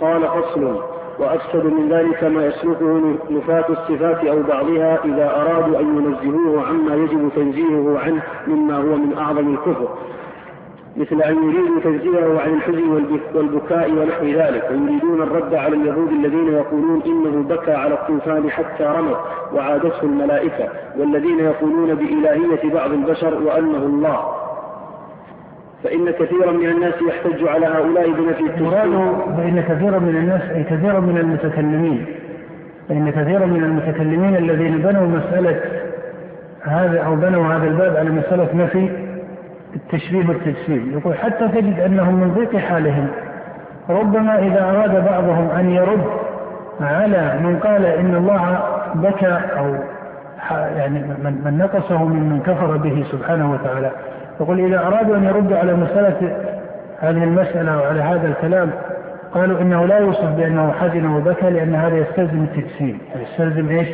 قال فصل وأفسد من ذلك ما يسلكه نفاة الصفات أو بعضها إذا أرادوا أن ينزهوه عما يجب تنزيهه عنه مما هو من أعظم الكفر. مثل أن يريدوا تنزيهه عن الحزن والبكاء ونحو ذلك. ويريدون الرد على اليهود الذين يقولون إنه بكى على الطوفان حتى رمت وعادته الملائكة والذين يقولون بإلهية بعض البشر وأنه الله. فإن كثيرا من الناس يحتج على هؤلاء بنفي التشريع فإن كثيرا من الناس أي كثيرا من المتكلمين. فإن كثيرا من المتكلمين الذين بنوا مسألة هذا أو بنوا هذا الباب على مسألة نفي التشبيه والتجسيم. يقول حتى تجد أنهم من ضيق حالهم. ربما إذا أراد بعضهم أن يرد على من قال إن الله بكى أو يعني من, نقصه من كفر به سبحانه وتعالى يقول إذا أرادوا أن يردوا على مسألة هذه المسألة وعلى هذا الكلام قالوا إنه لا يوصف بأنه حزن وبكى لأن هذا يستلزم التجسيم يستلزم إيش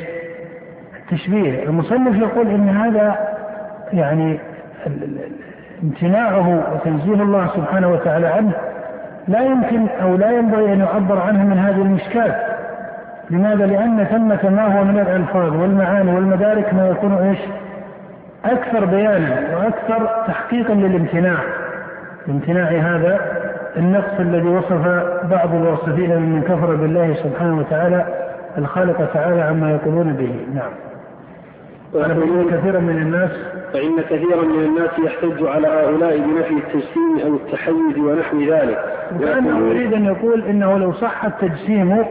التشبيه المصنف يقول إن هذا يعني امتناعه وتنزيه الله سبحانه وتعالى عنه لا يمكن أو لا ينبغي أن يعبر عنه من هذه المشكات لماذا؟ لأن ثمة ما هو من الألفاظ والمعاني والمدارك ما يكون إيش؟ أكثر بيانا وأكثر تحقيقا للامتناع. امتناع هذا النقص الذي وصف بعض الواصفين من كفر بالله سبحانه وتعالى الخالق تعالى عما يقولون به. نعم. فإن كثيرا من الناس. فإن كثيرا من الناس يحتج على هؤلاء بنفي التجسيم أو التحيز ونحو ذلك. وكأنه يريد أن يقول إنه لو صح التجسيم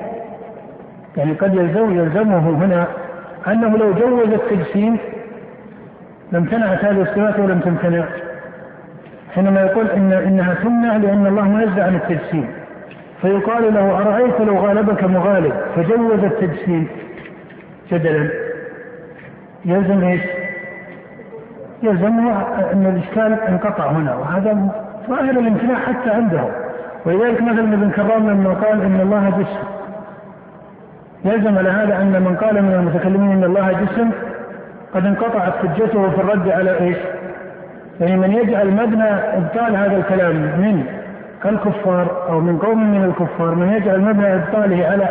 يعني قد يلزم يلزمه هنا أنه لو جوز التجسيم لامتنعت هذه الصفات ولم تمتنع. حينما يقول إن إنها تمنع لأن الله منزه عن التجسيم. فيقال له أرأيت لو غالبك مغالب؟ فجوز التجسيم. جدلا. يلزم إيش؟ يلزم أن الإشكال انقطع هنا وهذا ظاهر الامتناع حتى عندهم ولذلك مثلا ابن كرام لما قال إن الله جسم. يلزم على هذا أن من قال من المتكلمين إن الله جسم قد انقطعت حجته في الرد على إيش؟ يعني من يجعل مبنى إبطال هذا الكلام من الكفار أو من قوم من الكفار من يجعل مبنى إبطاله على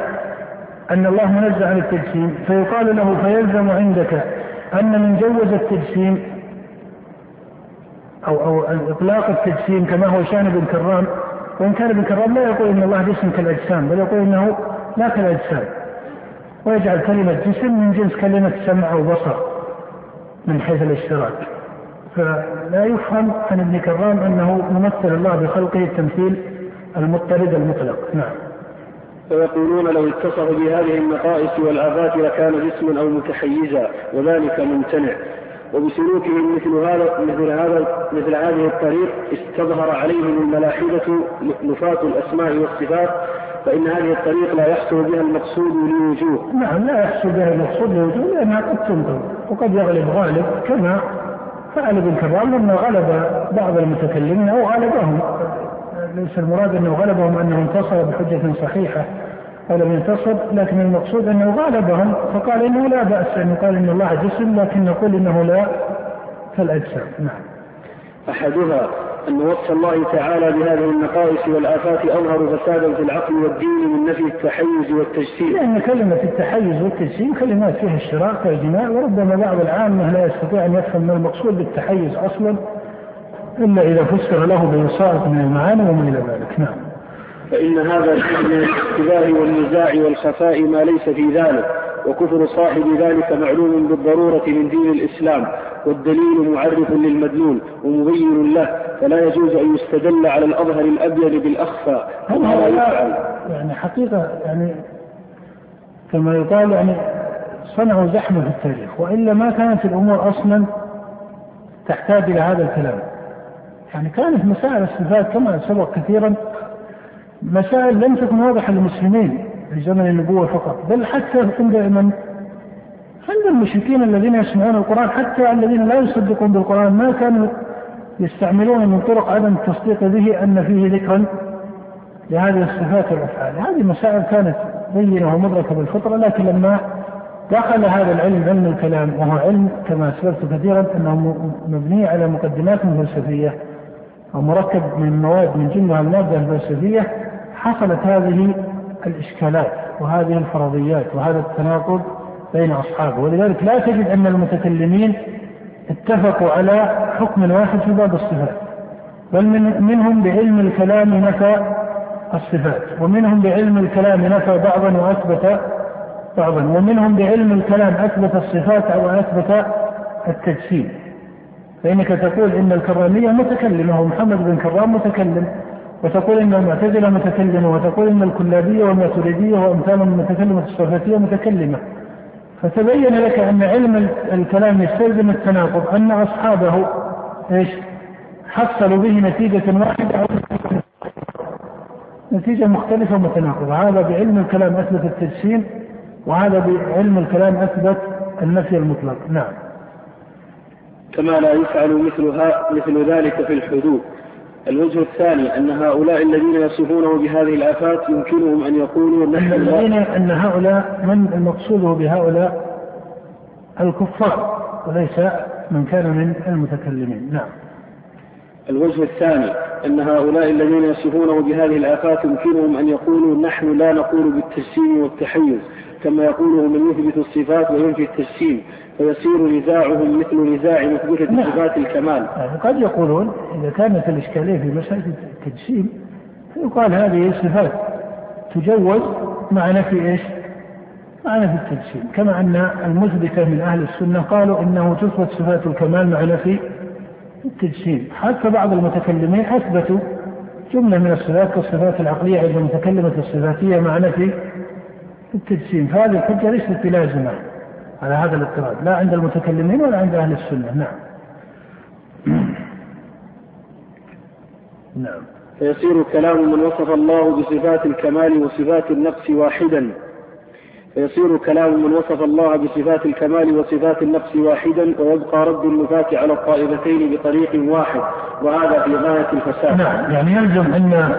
أن الله منزه عن التجسيم فيقال له فيلزم عندك أن من جوز التجسيم أو أو إطلاق التجسيم كما هو شان ابن كرام وإن كان ابن كرام لا يقول إن الله جسم كالأجسام بل يقول إنه لا كالأجسام ويجعل كلمة جسم من جنس كلمة سمع أو بصر من حيث الاشتراك. فلا يفهم عن ابن كرام أنه يمثل الله بخلقه التمثيل المضطرد المطلق. نعم. فيقولون لو اتصف بهذه النقائص والآفات لكان جسما أو متحيزا وذلك ممتنع. وبسلوكهم مثل هذا مثل هذا مثل هذه الطريق استظهر عليهم الملاحدة نفاة الأسماء والصفات فإن هذه الطريق لا يحصل بها المقصود لوجوه. نعم لا يحصل بها المقصود لوجوه لأنها قد تنظر. وقد يغلب غالب كما فعل ابن كرام لما غلب بعض المتكلمين أو غلبهم ليس المراد أنه غلبهم أنه انتصر بحجة صحيحة أو لم ينتصر لكن المقصود أنه غالبهم. فقال إنه لا بأس أن يقال إن الله جسم لكن نقول إنه لا كالأجسام. نعم. أحدها أن وصف الله تعالى بهذه النقائص والآفات أظهر فسادا في العقل والدين من نفي التحيز والتجسيم. لأن كلمة التحيز والتجسيم كلمات فيها اشتراك والجماع وربما بعض العامة لا يستطيع أن يفهم ما المقصود بالتحيز أصلا إلا إذا فسر له بوسائط من المعاني وما إلى ذلك، نعم. فإن هذا من الاشتباه والنزاع والخفاء ما ليس في ذلك وكفر صاحب ذلك معلوم بالضرورة من دين الإسلام والدليل معرف للمدلول ومبين له فلا يجوز أن يستدل على الأظهر الأبين بالأخفى. هذا يفعل. يعني حقيقة يعني كما يقال يعني صنعوا زحمة في التاريخ وإلا ما كانت الأمور أصلا تحتاج إلى هذا الكلام. يعني كانت مسائل الصفات كما سبق كثيرا مسائل لم تكن واضحة للمسلمين. في زمن النبوة فقط بل حتى عند من عند المشركين الذين يسمعون القرآن حتى الذين لا يصدقون بالقرآن ما كانوا يستعملون من طرق عدم التصديق به أن فيه ذكرا؟ لهذه الصفات والأفعال. هذه مسائل كانت بينة ومدركة بالفطرة لكن لما دخل هذا العلم علم الكلام وهو علم كما أسببت كثيرا أنه مبني على مقدمات فلسفية أو مركب من مواد من جملها المادة الفلسفية حصلت هذه الإشكالات وهذه الفرضيات وهذا التناقض بين أصحابه. ولذلك لا تجد أن المتكلمين اتفقوا على حكم واحد في باب الصفات بل من منهم بعلم الكلام نفى الصفات ومنهم بعلم الكلام نفى بعضا وأثبت بعضا ومنهم بعلم الكلام أثبت الصفات أو أثبت التجسيم فإنك تقول إن الكرامية متكلمة ومحمد بن كرام متكلم وتقول إن المعتزلة متكلمة وتقول إن الكلابية والماتريدية وأمثال المتكلمة الصفاتية متكلمة. فتبين لك أن علم الكلام يستلزم التناقض أن أصحابه إيش؟ حصلوا به نتيجة واحدة أو نتيجة مختلفة متناقضة هذا بعلم الكلام أثبت التجسيم وهذا بعلم الكلام أثبت النفي المطلق. نعم. كما لا يفعل مثلها مثل ذلك في الحدود. الوجه الثاني أن هؤلاء الذين يصفونه بهذه الآفات يمكنهم أن يقولوا نحن الذين أن هؤلاء من المقصود بهؤلاء؟ الكفار وليس من كان من المتكلمين. نعم. الوجه الثاني أن هؤلاء الذين يصفونه بهذه الآفات يمكنهم أن يقولوا نحن لا نقول بالتجسيم والتحيز كما يقوله من يثبت الصفات وينفي التجسيم. فيصير نزاعهم مثل نزاع مثبتة نعم. صفات الكمال. يعني قد يقولون إذا كانت الإشكالية في مسألة التجسيم فيقال هذه صفات تجوز مع نفي إيش؟ مع نفي التجسيم، كما أن المثبتة من أهل السنة قالوا إنه تثبت صفات الكمال مع نفي التجسيم، حتى بعض المتكلمين أثبتوا جملة من الصفات كالصفات العقلية عند المتكلمة الصفاتية مع نفي التجسيم، فهذه الحجة ليست بلازمة. على هذا الاضطراد لا عند المتكلمين ولا عند أهل السنة. نعم. نعم. فيصير كلام من وصف الله بصفات الكمال وصفات النقص واحدا. فيصير كلام من وصف الله بصفات الكمال وصفات النقص واحدا ويبقى رد النفاة على الطائفتين بطريق واحد وهذا في غاية الفساد. نعم. يعني يلزم أن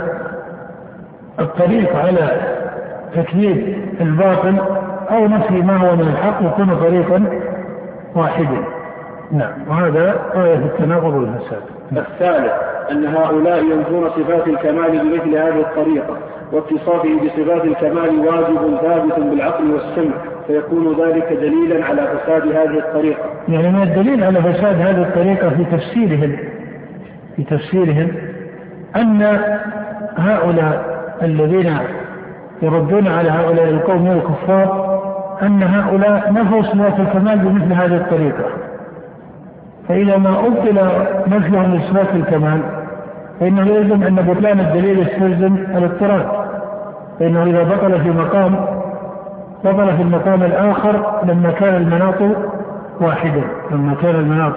الطريق على تكذيب الباطل أو نفي ما هو من الحق يكون طريقا واحدا. نعم. وهذا غاية التناقض والفساد. الثالث أن هؤلاء ينفون صفات الكمال بمثل هذه الطريقة واتصافه بصفات الكمال واجب ثابت بالعقل والسمع فيكون ذلك دليلا على فساد هذه الطريقة. يعني من الدليل على فساد هذه الطريقة في تفسيرهم؟ في تفسيرهم أن هؤلاء الذين يردون على هؤلاء القوم الكفار أن هؤلاء نفوا صفات الكمال بمثل هذه الطريقة. فإذا ما أبطل نفيهم لصفات الكمال فإنه يلزم أن بطلان الدليل يستلزم الاضطراد فإنه إذا بطل في مقام بطل في المقام الآخر لما كان المناط واحدا. لما كان المناط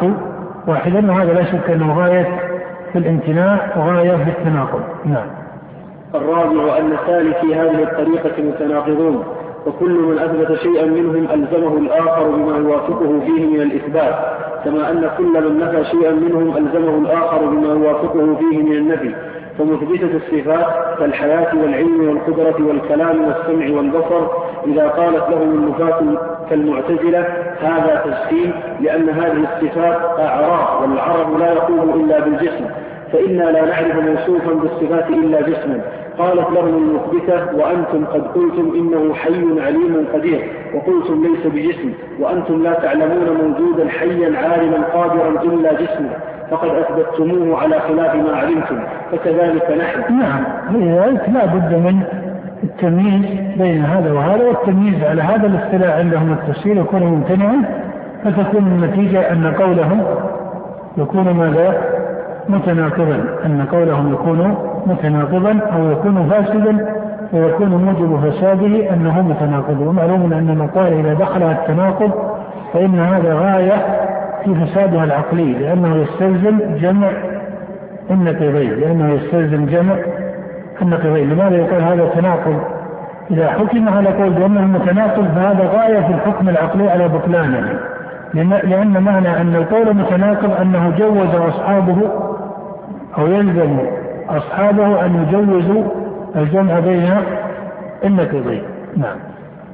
واحدا وهذا لا شك أنه غاية في الامتناع وغاية في التناقض. نعم. الرابع أن سالكي هذه الطريقة متناقضون. وكل من أثبت شيئا منهم ألزمه الآخر بما يوافقه فيه من الإثبات كما أن كل من نفى شيئا منهم ألزمه الآخر بما يوافقه فيه من النفي. فمثبتة الصفات كالحياة والعلم والقدرة والكلام والسمع والبصر. إذا قالت لهم النفاة كالمعتزلة هذا تجسيم لأن هذه الصفات أعراض والعرب لا يقوم إلا بالجسم. فإنا لا نعرف موصوفا بالصفات إلا جسما. قالت لهم المثبتة وأنتم قد قلتم إنه حي عليم قدير وقلتم ليس بجسم وأنتم لا تعلمون موجودا حيا عالما قادرا إلا جسما فقد أثبتموه على خلاف ما علمتم فكذلك نحن نعم لذلك لا بد من التمييز بين هذا وهذا والتمييز على هذا الاصطلاح عندهم التفسير يكون ممتنعا فتكون النتيجة أن قولهم يكون ماذا؟ متناقضا أن قولهم يكون متناقضا أو يكون فاسدا ويكون موجب فساده أنه متناقض ومعلوم أن المقال إذا دخل التناقض فإن هذا غاية في فسادها العقلي لأنه يستلزم جمع النقيضين لأنه يستلزم جمع النقيضين. لماذا يقول هذا تناقض؟ إذا حكم على قول بأنه متناقض فهذا غاية في الحكم العقلي على بطلانه. لأن معنى أن القول متناقض أنه جوز أصحابه أو يلزم أصحابه أن يجوزوا الجمع بين النقيضين نعم.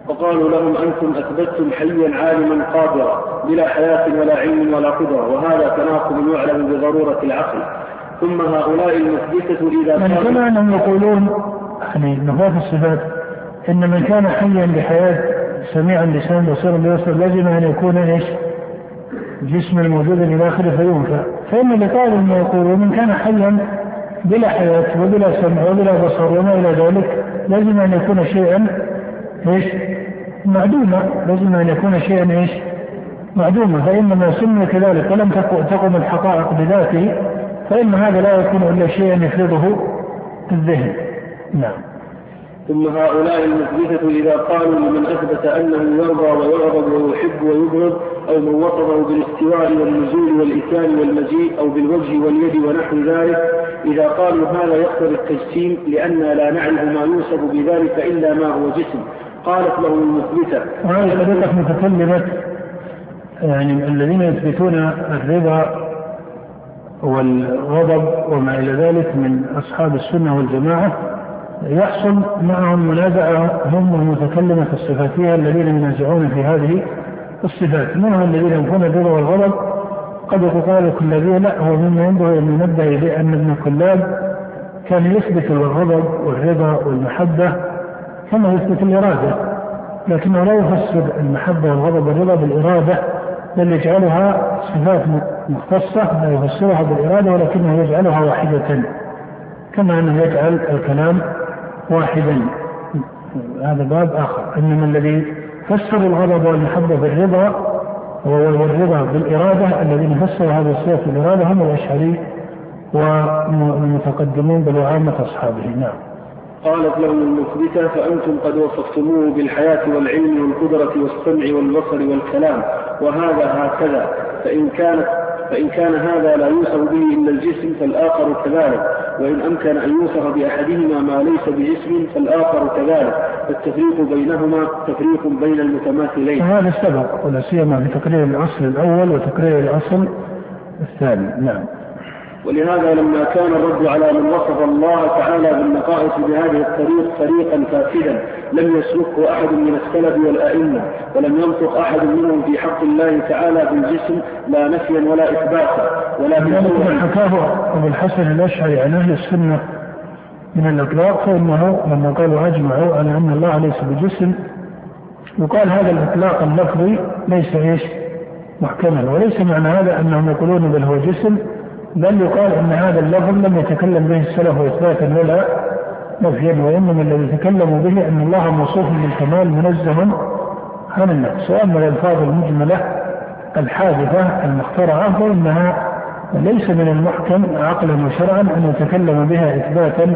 وقالوا لهم أنتم أثبتتم حيا عالما قادرا بلا حياة ولا علم ولا قدرة وهذا تناقض يعلم بضرورة العقل. ثم هؤلاء المثبتة إذا يعني كما أنهم يقولون يعني نفاة الصفات إن من كان حيا بحياه سميعا لسان بصيرا ببصر لازم أن يكون إيش؟ جسما موجودا إلى اخره فينفى فإن لقائل يقول ومن كان حيا بلا حياة وبلا سمع وبلا بصر وما إلى ذلك لازم أن يكون شيئا إيش؟ معدوما لازم أن يكون شيئا إيش؟ معدوما فإنما سمي كذلك ولم تقم الحقائق بذاته فإن هذا لا يكون إلا شيئا يفرضه الذهن نعم ثم هؤلاء المثبتة إذا قالوا لمن أثبت أنه يرضى ويغضب ويحب ويبغض أو من وصفه بالاستواء والنزول والإتيان والمجيء أو بالوجه واليد ونحو ذلك إذا قالوا هذا يقتضي التجسيم لأننا لا نعرف ما يوصف بذلك إلا ما هو جسم. قالت له المثبتة. وهذه طريقة متكلمة يعني الذين يثبتون الرضا والغضب وما إلى ذلك من أصحاب السنة والجماعة. يحصل معهم منازعة هم المتكلمة الصفاتية الذين ينازعون في هذه الصفات. منهم الذين ينفون الرضا والغضب؟ قد يقال كلابي لأ هو مما ينبغي أن ننبه إليه أن ابن كلاب كان يثبت الغضب والرضا والمحبة كما يثبت الإرادة لكنه لا يفسر المحبة والغضب والرضا بالإرادة بل يجعلها صفات مختصة لا يفسرها بالإرادة ولكنه يجعلها واحدة كما أنه يجعل الكلام واحدا. هذا باب آخر. إنما الذي فسر الغضب والمحبة بالرضا والرضا بالإرادة. الذين فسروا هذا الصفة بالإرادة هم الأشعري والمتقدمون بل وعامة أصحابه. نعم. قالت لهم المثبتة فأنتم قد وصفتموه بالحياة والعلم والقدرة والسمع والبصر والكلام وهذا هكذا. فإن كانت فإن كان هذا لا يوصف به إلا الجسم فالآخر كذلك وإن أمكن أن يوصف بأحدهما ما ليس بجسم فالآخر كذلك. فالتفريق بينهما تفريق بين المتماثلين. هذا سبق ولا سيما في تقرير الأصل الأول وتقرير الأصل الثاني. نعم. ولهذا لما كان الرد على من وصف الله تعالى بالنقائص بهذه الطريق طريقا فاسدا. لم يسلكه أحد من السلف والأئمة ولم ينطق أحد منهم في حق الله تعالى بالجسم لا نفيا ولا إثباتا ولا بصورا حكاه أبو الحسن الأشعري عن أهل السنة من الإطلاق فإنه لما قالوا أجمعوا على أن الله ليس بجسم يقال هذا الإطلاق اللفظي ليس إيش؟ محكما وليس معنى هذا أنهم يقولون بل هو جسم بل يقال أن هذا اللفظ لم يتكلم به السلف إثباتا ولا نفيا وإنما الذي تكلموا به أن الله موصوف بالكمال منزه عن النقص واما الألفاظ المجملة الحادثة المخترعة فإنها ليس من المحكم عقلا وشرعا أن يتكلم بها إثباتا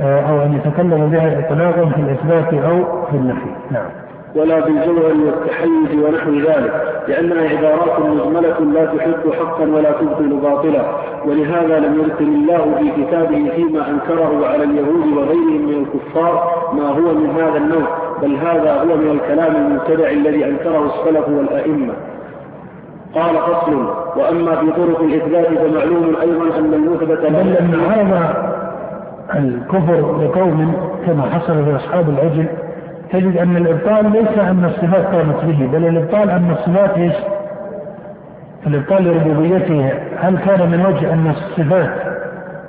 آه، أو أن يتكلم بها إطلاقا في الإثبات أو في النفي. نعم. ولا بالجوهر والتحيز ونحو ذلك لأنها عبارات مجملة لا تحب حقا ولا تبطل باطلا. ولهذا لم يذكر الله في كتابه فيما أنكره على اليهود وغيرهم من الكفار ما هو من هذا النوع بل هذا هو من الكلام المبتدع الذي أنكره السلف والأئمة. قال فصل وأما في طرق الإثبات فمعلوم أيضا أن المثبت بل لما عرض الكفر لقوم كما حصل في أصحاب العجل تجد أن الإبطال ليس أن الصفات قامت به بل الإبطال أن الصفات إيش؟ الإبطال لربوبيته. هل كان من وجه أن الصفات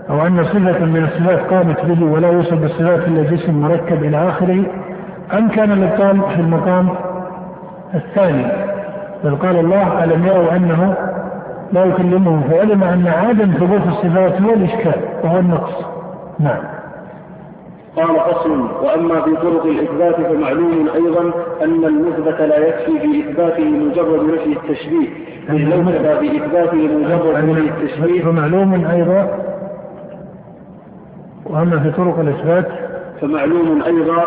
أو أن صفة من الصفات قامت به ولا يوصف بالصفات إلا جسم مركب إلى آخره؟ أم كان الإبطال في المقام الثاني؟ بل قال الله ألم يروا أنه لا يكلمهم؟ فعلم أن عدم ثبوت الصفات هو الإشكال وهو النقص. نعم. قال فصل وأما في طرق الإثبات فمعلوم أيضا أن المثبت لا يكفي في اثباته مجرد نفي التشبيه. لو في اثباته مجرد نفي التشبيه. فمعلوم أيضا وأما في طرق الإثبات فمعلوم أيضا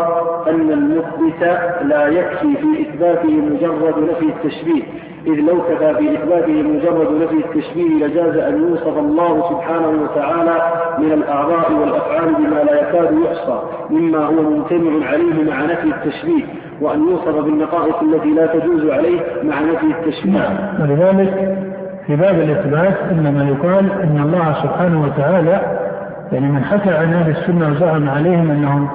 أن المثبت لا يكفي في إثباته مجرد نفي التشبيه. إذ لو كفى في إثباته مجرد نفي التشبيه لجاز أن يوصف الله سبحانه وتعالى من الأعضاء والأفعال بما لا يكاد يحصى مما هو ممتنع عليه مع نفي التشبيه وأن يوصف بالنقائص التي لا تجوز عليه مع نفي التشبيه. نعم. ولذلك في باب الإثبات إنما يقال أن الله سبحانه وتعالى يعني من حكى عن أهل السنة وزعم عليهم أنهم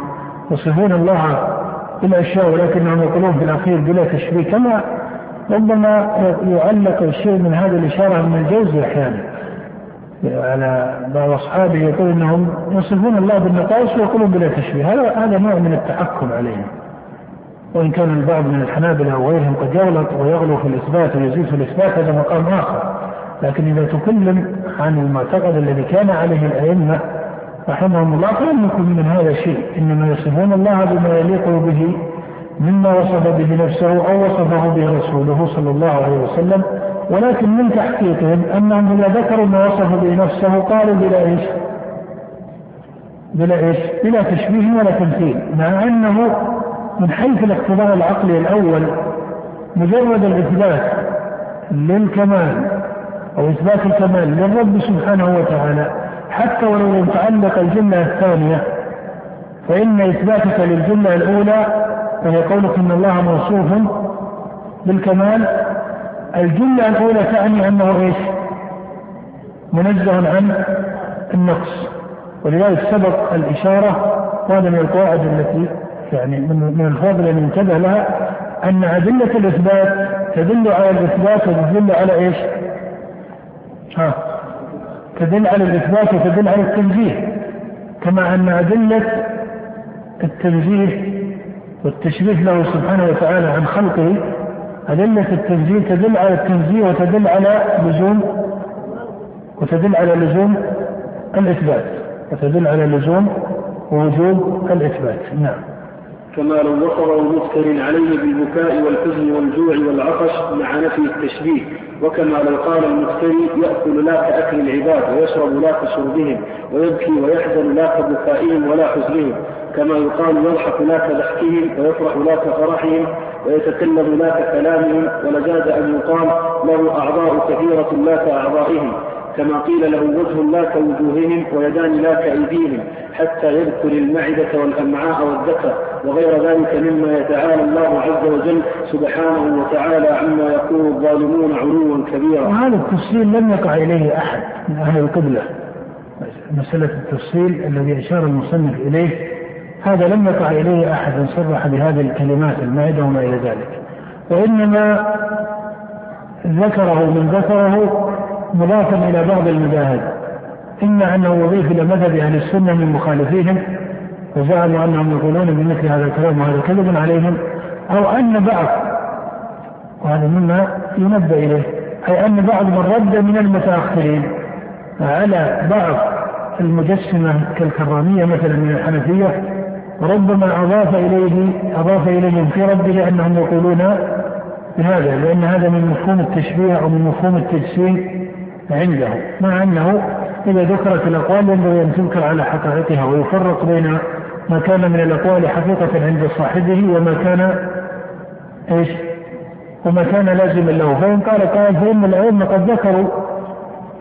يصفون الله بالأشياء ولكنهم يقولون في الأخير بلا تشبيه كما ربما يعلق الشيء من هذه الإشارة من الجوز أحيانا. على بعض أصحابه يقول أنهم يصفون الله بالنقائص ويقولون بلا تشبيه. هذا هذا نوع من التحكم عليهم. وإن كان البعض من الحنابلة أو غيرهم قد يغلط ويغلو في الإثبات ويزيد في الإثبات هذا مقام آخر. لكن إذا تكلم عن المعتقد الذي كان عليه الأئمة رحمهم الله فلم يكن من هذا شيء إنما يصفون الله بما يليق به مما وصف به نفسه أو وصفه به رسوله صلى الله عليه وسلم ولكن من تحقيقهم أنهم إذا ذكروا ما وصف به نفسه قالوا بلا إيش؟ بلا إيش؟ بلا تشبيه ولا تمثيل مع أنه من حيث الاقتضاء العقلي الأول مجرد الإثبات للكمال أو إثبات الكمال للرب سبحانه وتعالى حتى ولو لم تعلق الجملة الثانية فإن إثباتك للجملة الأولى وهي قولك إن الله موصوف بالكمال الجملة الأولى تعني أنه إيش؟ منزه عن النقص ولذلك سبق الإشارة وهذا من القواعد التي يعني من الفضل أن ينتبه لها أن أدلة الإثبات تدل على الإثبات وتدل على إيش؟ ها تدل على الإثبات وتدل على التنزيه كما أن أدلة التنزيه والتشبيه له سبحانه وتعالى عن خلقه أدلة التنزيه تدل على التنزيه وتدل على لزوم وتدل على لزوم الإثبات وتدل على لزوم ووجوب الإثبات. نعم. كما لو وصفه مفتر عليه بالبكاء والحزن والجوع والعطش مع نفي التشبيه. وكما لو قال المفتري يأكل لا كأكل العباد ويشرب لا كشربهم ويبكي ويحزن لا كبكائهم ولا حزنهم. كما يقال يضحك لا كضحكهم ويفرح لا كفرحهم ويتكلم لا ككلامهم ولجاز أن يقال له أعضاء كثيرة لا كأعضائهم كما قيل له وجه لا كوجوههم ويدان لا كأيديهم حتى يذكر المعدة والأمعاء والذكر وغير ذلك مما يتعالى الله عز وجل سبحانه وتعالى عما يقول الظالمون علوا كبيرا. وهذا التفصيل لم يقع إليه أحد من أهل القبلة. مسألة التفصيل الذي أشار المصنف إليه هذا لم يقع إليه أحد صرح بهذه الكلمات المائدة وما إلى ذلك وإنما ذكره من ذكره مضافا إلى بعض المذاهب. إما أنه يضيف إلى مذهب أهل السنة من مخالفيهم وزعموا أنهم يقولون بمثل هذا الكلام وهذا كذب عليهم أو أن بعض وهذا مما ينبه إليه أي أن بعض من رد من المتأخرين على بعض المجسمة كالكرامية مثلا من الحنفية ربما أضاف إليه أضاف إليهم في رده أنهم يقولون بهذا لأن هذا من مفهوم التشبيه أو من مفهوم التجسيم. عنده مع أنه إذا ذكرت الأقوال ينبغي أن تذكر على حقائقها ويفرق بين ما كان من الأقوال حقيقة عند صاحبه وما كان إيش؟ وما كان لازما له. فإن قال قال فإن الأئمة قد ذكروا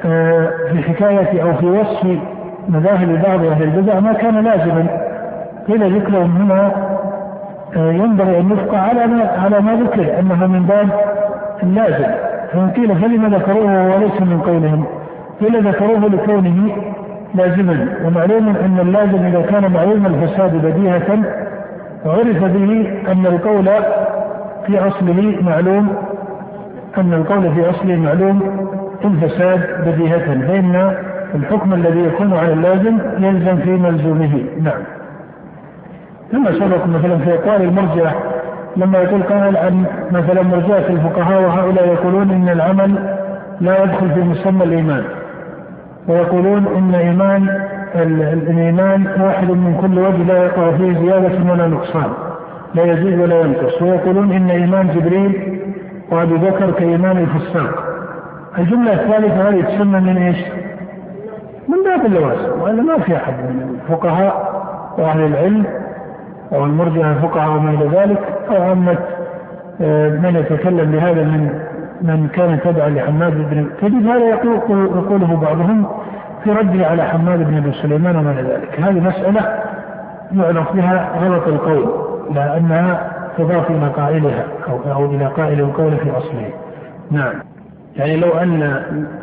آه، في حكاية أو في وصف مذاهب بعض أهل البدع ما كان لازما. قيل ذكرهم هنا آه، ينبغي أن يبقى على ما على ما ذكر أنه من باب اللازم فإن قيل فلم ذكروه وليس من قولهم؟ قيل ذكروه لكونه لازما ومعلوم أن اللازم إذا كان معلوم الفساد بديهة عرف به أن القول في أصله معلوم أن القول في أصله معلوم الفساد بديهة. فإن الحكم الذي يكون على اللازم يلزم في ملزومه. نعم. كما سبق مثلا في اقوال المرجئه لما يقول قال عن مثلا مرجئه الفقهاء وهؤلاء يقولون إن العمل لا يدخل في مسمى الإيمان. ويقولون إن إيمان الإيمان واحد من كل وجه لا يقع فيه زيادة ولا نقصان. لا يزيد ولا ينقص. ويقولون إن إيمان جبريل وأبي بكر كإيمان الفساق. الجملة الثالثة هذه تسمى من إيش؟ من باب اللوازم. والا ما في أحد من الفقهاء وأهل العلم أو المرجع الفقهاء وما إلى ذلك أو عامة من يتكلم بهذا من من كان تبعا لحماد بن تجد هذا يقول يقوله بعضهم في رده على حماد بن أبي سليمان وما إلى ذلك، هذه مسألة يعرف بها غلط القول لأنها تضاف إلى قائلها أو أو إلى قائل القول في أصله. نعم. يعني لو أن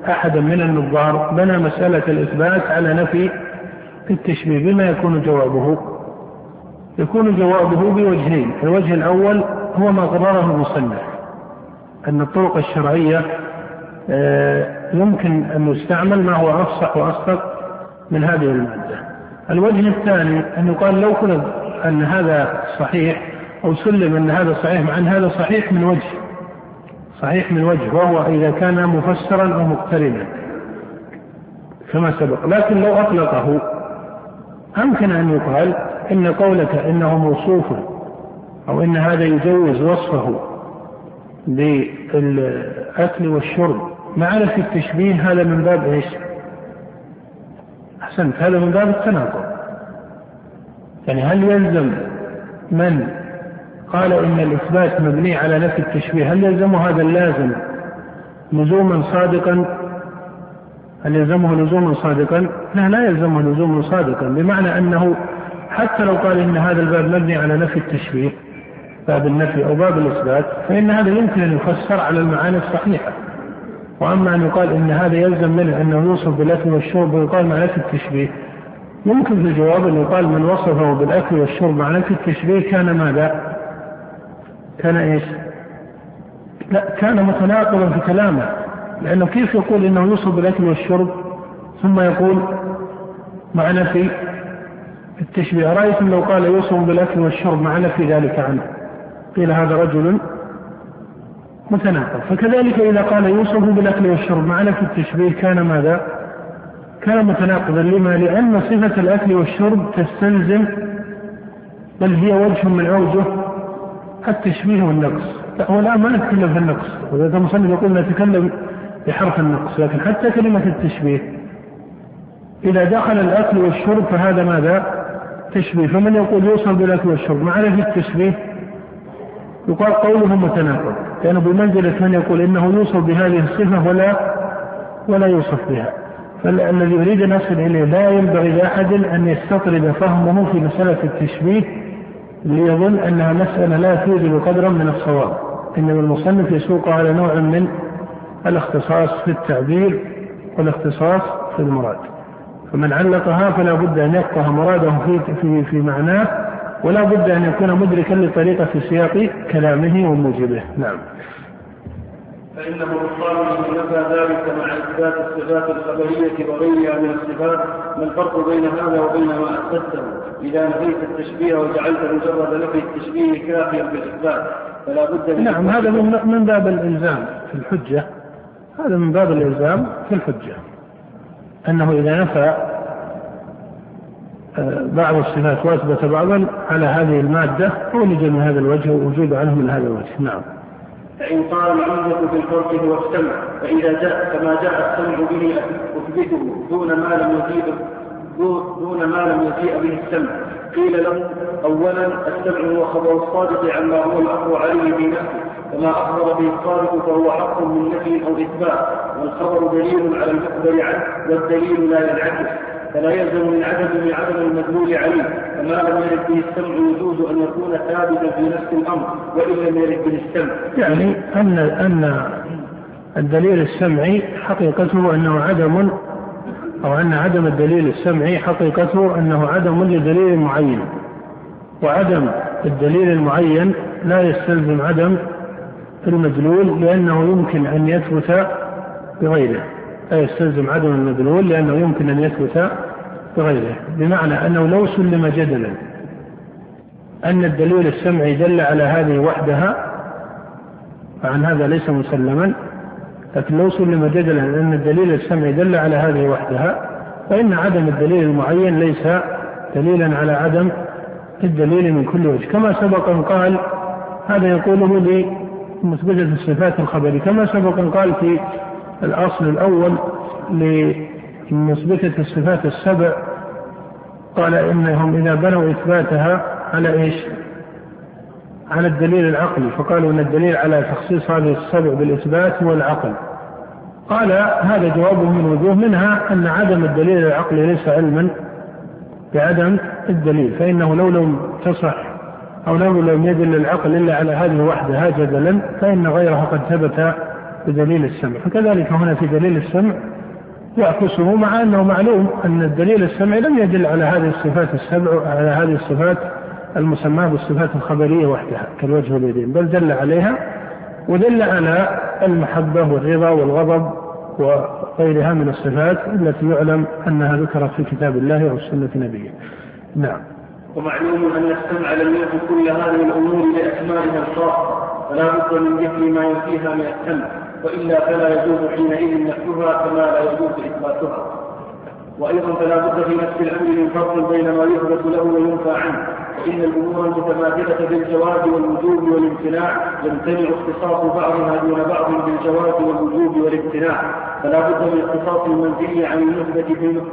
أحدا من النظار بنى مسألة الإثبات على نفي التشبيه بما يكون جوابه يكون جوابه بوجهين. الوجه الأول هو ما قرره المصنف أن الطرق الشرعية آه، يمكن أن يستعمل ما هو أفصح وأصدق من هذه المادة. الوجه الثاني أن يقال لو فرض أن هذا صحيح أو سلم أن هذا صحيح مع أن هذا صحيح من وجه صحيح من وجه وهو إذا كان مفسرا أو مقترنا كما سبق. لكن لو أطلقه أمكن أن يقال إن قولك إنه موصوف أو إن هذا يجوز وصفه بالأكل والشرب مع في التشبيه هذا من باب إيش؟ أحسنت هذا من باب التناقض يعني هل يلزم من قال إن الإثبات مبني على نفي التشبيه هل يلزمه هذا اللازم لزوما صادقا هل يلزمه لزوما صادقا؟ لا لا يلزمه لزوما صادقا بمعنى أنه حتى لو قال إن هذا الباب مبني على نفي التشبيه باب النفي أو باب الإثبات فإن هذا يمكن أن يفسر على المعاني الصحيحة وأما أن يقال إن هذا يلزم منه أنه يوصف بالأكل والشرب ويقال مع نفي التشبيه يمكن في الجواب أن يقال من وصفه بالأكل والشرب مع نفي التشبيه كان ماذا؟ كان إيش؟ لا كان متناقضا في كلامه لأنه كيف يقول إنه يوصف بالأكل والشرب ثم يقول مع نفي التشبيه أرأيتم لو قال يوصف بالأكل والشرب مع نفي ذلك عنه قيل هذا رجل متناقض فكذلك إذا قال يوصف بالأكل والشرب مع نفي التشبيه كان ماذا؟ كان متناقضا لما؟ لأن صفة الأكل والشرب تستلزم بل هي وجه من أوجه التشبيه والنقص هو الآن ما نتكلم في النقص وإذا المصنف يقول نتكلم بحرف النقص لكن حتى كلمة التشبيه إذا دخل الأكل والشرب فهذا ماذا؟ تشبيه فمن يقول يوصل بالأكل والشرب مع في التشبيه يقال قوله متناقض لأنه بمنزلة من يقول إنه يوصف بهذه الصفة ولا ولا يوصف بها. فالذي يريد أن يصل إليه لا ينبغي لأحد أن يستطرد فهمه في مسألة التشبيه ليظن أنها مسألة لا توجد قدرا من الصواب. إنما المصنف يسوق على نوع من الاختصاص في التعبير والاختصاص في المراد. فمن علقها فلا بد أن يفقه مراده في, في, في معناه ولا بد أن يكون مدركا لطريقة سياق كلامه وموجبه. نعم. فإنه الصالح نفى ذلك مع إثبات الصفات الخبرية وغيرها من الصفات ما الفرق بين هذا وبين ما أثبته؟ إذا نفيت التشبيه وجعلت مجرد نفي التشبيه كافيا بالإثبات فلا بد من نعم هذا من من باب الإلزام في الحجة. هذا من باب الإلزام في الحجة. أنه إذا نفى آه، بعض الصفات وأثبت بعضا على هذه المادة ولج من هذا الوجه ووجود عنه من هذا الوجه. نعم. فإن قال العمدة في الفرق هو السمع فإذا جاء كما جاء السمع به أثبته دون ما لم يجيب دون ما لم يجيء به السمع. قيل له أولا السمع هو خبر الصادق عما هو الأمر عليه في نفسه. فما أخبر به الصادق فهو حق من نفي أو إثبات والخبر دليل على المخبر عنه والدليل لا ينعكس فلا يلزم من عدم من عدم المدلول عليه فما لم يرد به السمع يجوز أن يكون ثابتا في نفس الأمر وإن لم يرد به السمع. يعني ان أن الدليل السمعي حقيقته أنه عدم أو أن عدم الدليل السمعي حقيقته أنه عدم لدليل معين. وعدم الدليل المعين لا يستلزم عدم المدلول لأنه يمكن أن يثبت بغيره. لا يستلزم عدم المدلول لأنه يمكن أن يثبت بغيره بمعنى أنه لو سلم جدلا أن الدليل السمعي دل على هذه وحدها فعن هذا ليس مسلما لكن لو سلم جدلا أن الدليل السمعي دل على هذه وحدها فإن عدم الدليل المعين ليس دليلا على عدم الدليل من كل وجه كما سبق أن قال هذا يقوله لمثبتة الصفات الخبرية. كما سبق أن قال في الأصل الأول لمثبتة الصفات السبع قال إنهم إذا بنوا إثباتها على إيش؟ على الدليل العقلي. فقالوا أن الدليل على تخصيص هذه السبع بالإثبات هو العقل. قال هذا جوابه من وجوه منها أن عدم الدليل العقلي ليس علما بعدم الدليل فإنه لو لم تصح أو لو لم يدل العقل إلا على هذه وحدها جدلا فإن غيرها قد ثبت بدليل السمع. فكذلك هنا في دليل السمع يعكسه مع أنه معلوم أن الدليل السمعي لم يدل على هذه الصفات السبع على هذه الصفات المسماة بالصفات الخبرية وحدها كالوجه واليدين بل دل عليها ودل على المحبة والرضا والغضب وغيرها من الصفات التي يعلم أنها ذكرت في كتاب الله أو سنة نبيه. نعم. ومعلوم أن السمع لم يكن كل هذه الأمور لأسمائها الخاصة فلا بد من ذكر ما ينفيها من السمع وإلا فلا يجوز حينئذ نفيها كما لا يجوز إثباتها. وأيضا فلا بد في نفس الأمر من فرق بين ما يثبت له وينفى عنه. فإن الأمور المتماثلة بالجواز والوجوب والامتناع. يمتنع اختصاص بعضها دون بعض بالجواز والوجوب والامتناع. فلا بد من اختصاص المنفي عن المثبت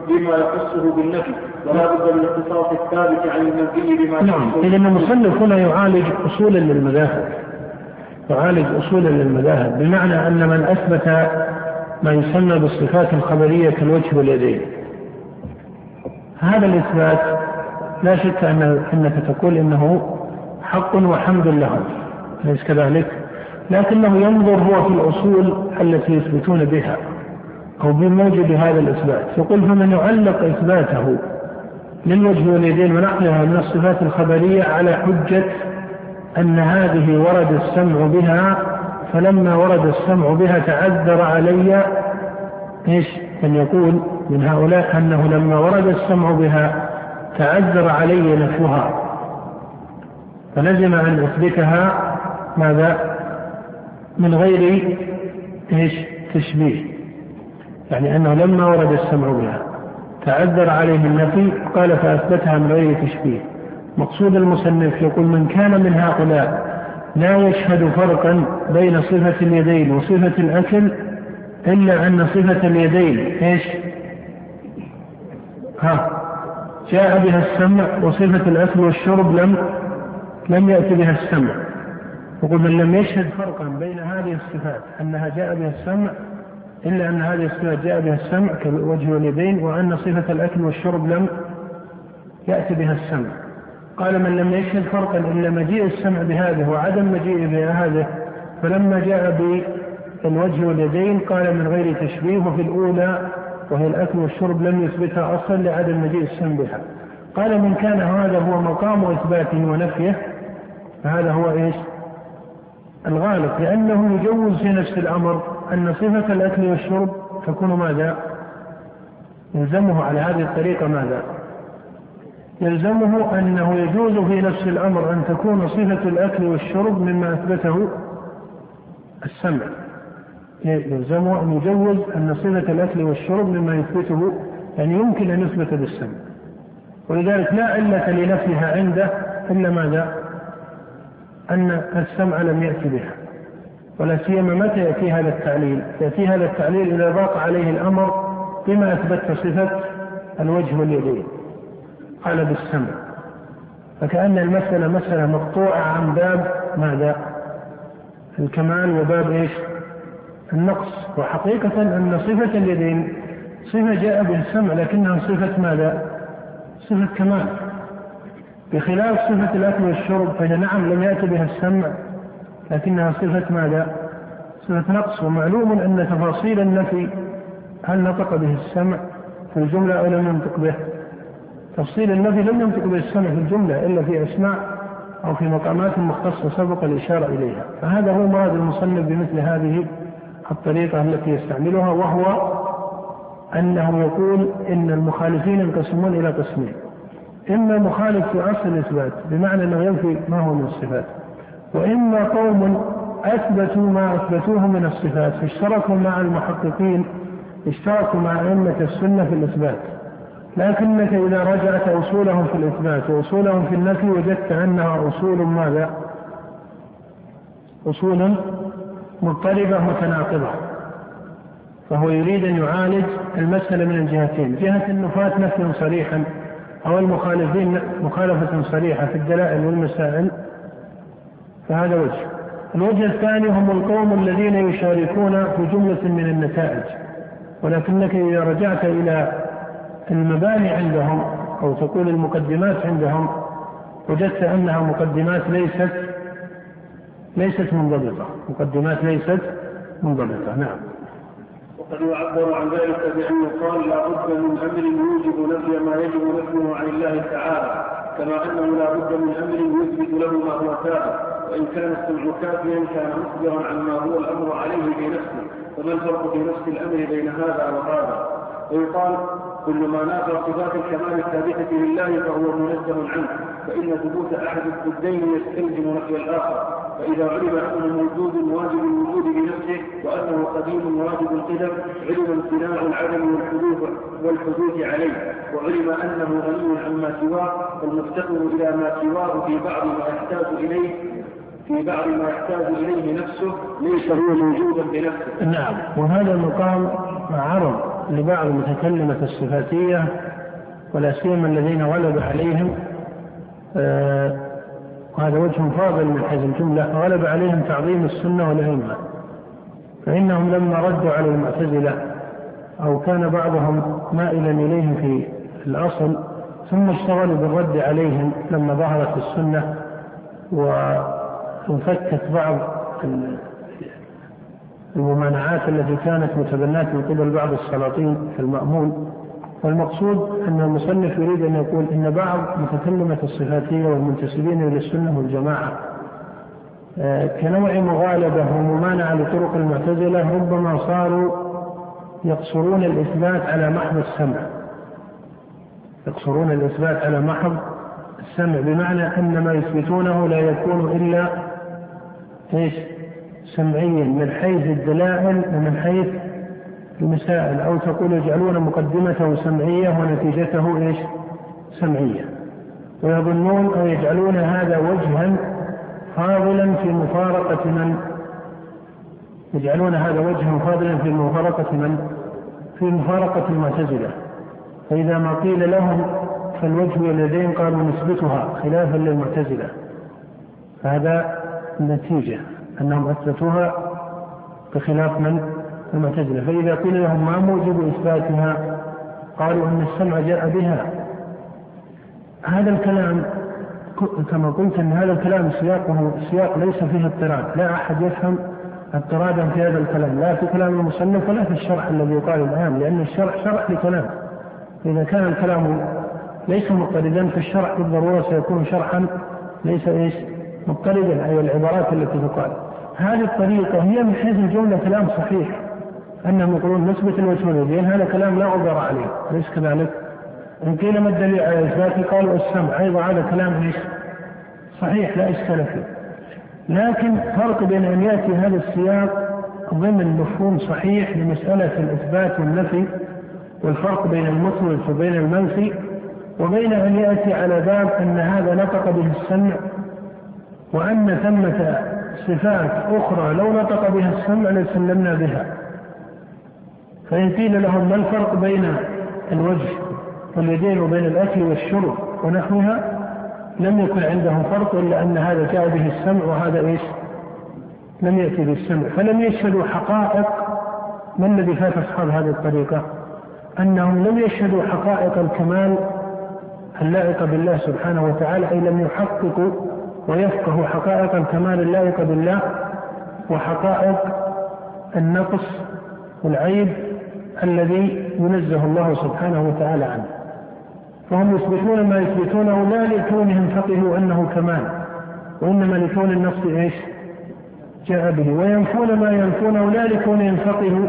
بما يخصه بالنفي. ولا بد من اختصاص الثابت عن المنفي بما نعم إذا المصنف هنا يعالج أصولا للمذاهب. يعالج أصولا للمذاهب. بمعنى أن من أثبت ما يسمى بالصفات الخبرية كالوجه واليدين. هذا الإثبات لا شك أن أنك تقول إنه حق وحمد له أليس كذلك؟ لكنه ينظر هو في الأصول التي يثبتون بها أو بموجب هذا الإثبات يقول فمن يعلق إثباته للوجه واليدين ونحوها من الصفات الخبرية على حجة أن هذه ورد السمع بها فلما ورد السمع بها تعذر علي إيش؟ من يقول من هؤلاء أنه لما ورد السمع بها تعذر علي نفوها فلزم أن أثبتها ماذا؟ من غير إيش؟ تشبيه يعني أنه لما ورد السمع بها تعذر عليه النفي قال فأثبتها من غير تشبيه مقصود المصنف يقول من كان من هؤلاء لا يشهد فرقا بين صفة اليدين وصفة الأكل إلا أن صفة اليدين إيش؟ ها جاء بها السمع وصفة الأكل والشرب لم لم يأتي بها السمع. يقول من لم يشهد فرقا بين هذه الصفات أنها جاء بها السمع إلا أن هذه الصفات جاء بها السمع كالوجه واليدين وأن صفة الأكل والشرب لم يأتي بها السمع. قال من لم يشهد فرقا إلا مجيء السمع بهذه وعدم مجيء بهذه فلما جاء بالوجه واليدين قال من غير تشبيه وفي الأولى وهي الأكل والشرب لم يثبتها أصلا لعدم مجيء السمع بها. قال من كان هذا هو مقام إثباته ونفيه فهذا هو إيش؟ الغالب لأنه يجوز في نفس الأمر أن صفة الأكل والشرب تكون ماذا؟ يلزمه على هذه الطريقة ماذا؟ يلزمه أنه يجوز في نفس الأمر أن تكون صفة الأكل والشرب مما أثبته السمع. يلزمه أن يجوز أن صفة الأكل والشرب مما يثبته يعني يمكن أن يثبت بالسمع ولذلك لا علة لنفيها عنده إلا ماذا؟ أن السمع لم يأتي بها ولا سيما متى يأتي هذا التعليل؟ يأتي هذا التعليل إذا ضاق عليه الأمر بما أثبت صفة الوجه واليدين قال بالسمع فكأن المسألة مسألة مقطوعة عن باب ماذا؟ الكمال وباب إيش؟ النقص وحقيقة أن صفة اليدين صفة جاء بالسمع لكنها صفة ماذا؟ صفة كمال بخلاف صفة الأكل والشرب فهي نعم لم يأتي بها السمع لكنها صفة ماذا؟ صفة نقص ومعلوم أن تفاصيل النفي هل نطق به السمع في الجملة أو لم ينطق به؟ تفصيل النفي لم ينطق بالسمع في الجملة إلا في أسماء أو في مقامات مختصة سبق الإشارة إليها فهذا هو مراد المصنف بمثل هذه الطريقة التي يستعملها وهو أنه يقول إن المخالفين ينقسمون إلى قسمين. إما مخالف في أصل الإثبات بمعنى أنه ينفي ما هو من الصفات. وإما قوم أثبتوا ما أثبتوه من الصفات فاشتركوا مع المحققين اشتركوا مع أئمة السنة في الإثبات. لكنك إذا رجعت أصولهم في الإثبات وأصولهم في النفي وجدت أنها أصول ماذا؟ أصول مضطربة متناقضة. فهو يريد أن يعالج المسألة من الجهتين. جهة النفاة نفي صريحا أو المخالفين مخالفة صريحة في الدلائل والمسائل. فهذا وجه. الوجه الثاني هم القوم الذين يشاركون في جملة من النتائج. ولكنك إذا رجعت إلى المباني عندهم أو تقول المقدمات عندهم وجدت أنها مقدمات ليست ليست منضبطة. مقدمات ليست منضبطة. نعم. وقد يعبر عن ذلك بأن يقال لا بد من أمر يوجب نفي ما يجب نفيه عن الله تعالى كما أنه لا بد من أمر يثبت له ما هو ثابت. وإن كان السمع كافيا كان مخبرا عما هو الأمر عليه في نفسه. فما الفرق في نفس الأمر بين هذا وهذا؟ ويقال كل ما نافى صفات الكمال الثابتة لله فهو منزه عنه فإن ثبوت أحد الضدين يستلزم نفي الآخر. فإذا علم أنه موجود واجب الوجود بنفسه وأنه قديم واجب القدم علم امتناع العدم والحدوث والحدوث عليه وعلم أنه غني عما سواه والمفتقر إلى ما سواه في بعض ما يحتاج إليه في بعض ما يحتاج إليه نفسه ليس هو موجودا بنفسه. نعم وهذا المقام عرض لبعض المتكلمة الصفاتية ولا سيما الذين غلب عليهم آه وهذا وجه فاضل من حيث الجملة غلب عليهم تعظيم السنة والأئمة فإنهم لما ردوا على المعتزلة أو كان بعضهم مائلا إليهم في الأصل ثم اشتغلوا بالرد عليهم لما ظهرت السنة وانفكت بعض الممانعات التي كانت متبناة من قبل بعض السلاطين في المأمون. والمقصود أن المصنف يريد أن يقول إن بعض متكلمة الصفاتية والمنتسبين إلى السنة والجماعة آه، كنوع مغالبة وممانعة لطرق المعتزلة ربما صاروا يقصرون الإثبات على محض السمع. يقصرون الإثبات على محض السمع بمعنى أن ما يثبتونه لا يكون إلا إيش؟ سمعيا من حيث الدلائل ومن حيث المسائل أو تقول يجعلون مقدمته سمعية ونتيجته إيش؟ سمعية. ويظنون أو يجعلون هذا وجها فاضلا في مفارقة من؟ يجعلون هذا وجها فاضلا في مفارقة من؟ في مفارقة المعتزلة. فإذا ما قيل لهم فالوجه واليدين قالوا نثبتها خلافا للمعتزلة. فهذا النتيجة أنهم أثبتوها بخلاف من؟ المعتزلة. فإذا قيل لهم ما موجب إثباتها قالوا أن السمع جاء بها. هذا الكلام كما قلت أن هذا الكلام سياقه سياق ليس فيه اضطراد لا أحد يفهم اضطرادا في هذا الكلام. لا في كلام المصنف ولا في الشرح الذي يقال الآن لأن الشرح شرح لكلام. إذا كان الكلام ليس مضطردا فالشرح بالضرورة سيكون شرحا ليس إيش؟ مضطردا أي العبارات التي تقال. هذه الطريقة هي من حيث الجملة كلام صحيح. أنهم يقولون نسبة الوجه واليدين هذا كلام لا غبار عليه. أليس كذلك؟ إن قيل ما الدليل على إثباته قالوا السمع أيضا هذا كلام ليس صحيح لا إشكال فيه. لكن فرق بين أن يأتي هذا السياق ضمن مفهوم صحيح لمسألة الإثبات والنفي والفرق بين المثبت وبين المنفي وبين أن يأتي على باب أن هذا نطق به السمع وأن ثمة صفات أخرى لو نطق بها السمع لسلمنا بها. فإن قيل لهم ما الفرق بين الوجه واليدين وبين الأكل والشرب ونحوها لم يكن عندهم فرق إلا أن هذا جاء به السمع وهذا إيش؟ لم يأتي بالسمع فلم يشهدوا حقائق ما الذي فات أصحاب هذه الطريقة؟ أنهم لم يشهدوا حقائق الكمال اللائقة بالله سبحانه وتعالى أي لم يحققوا ويفقهوا حقائق الكمال اللائقة بالله وحقائق النقص والعيب الذي ينزه الله سبحانه وتعالى عنه. فهم يثبتون ما يثبتونه لا لكونهم فقهوا أنه كمال وإنما لكون النص إيش؟ جاء به. وينفون ما ينفونه لا لكونهم فقهوا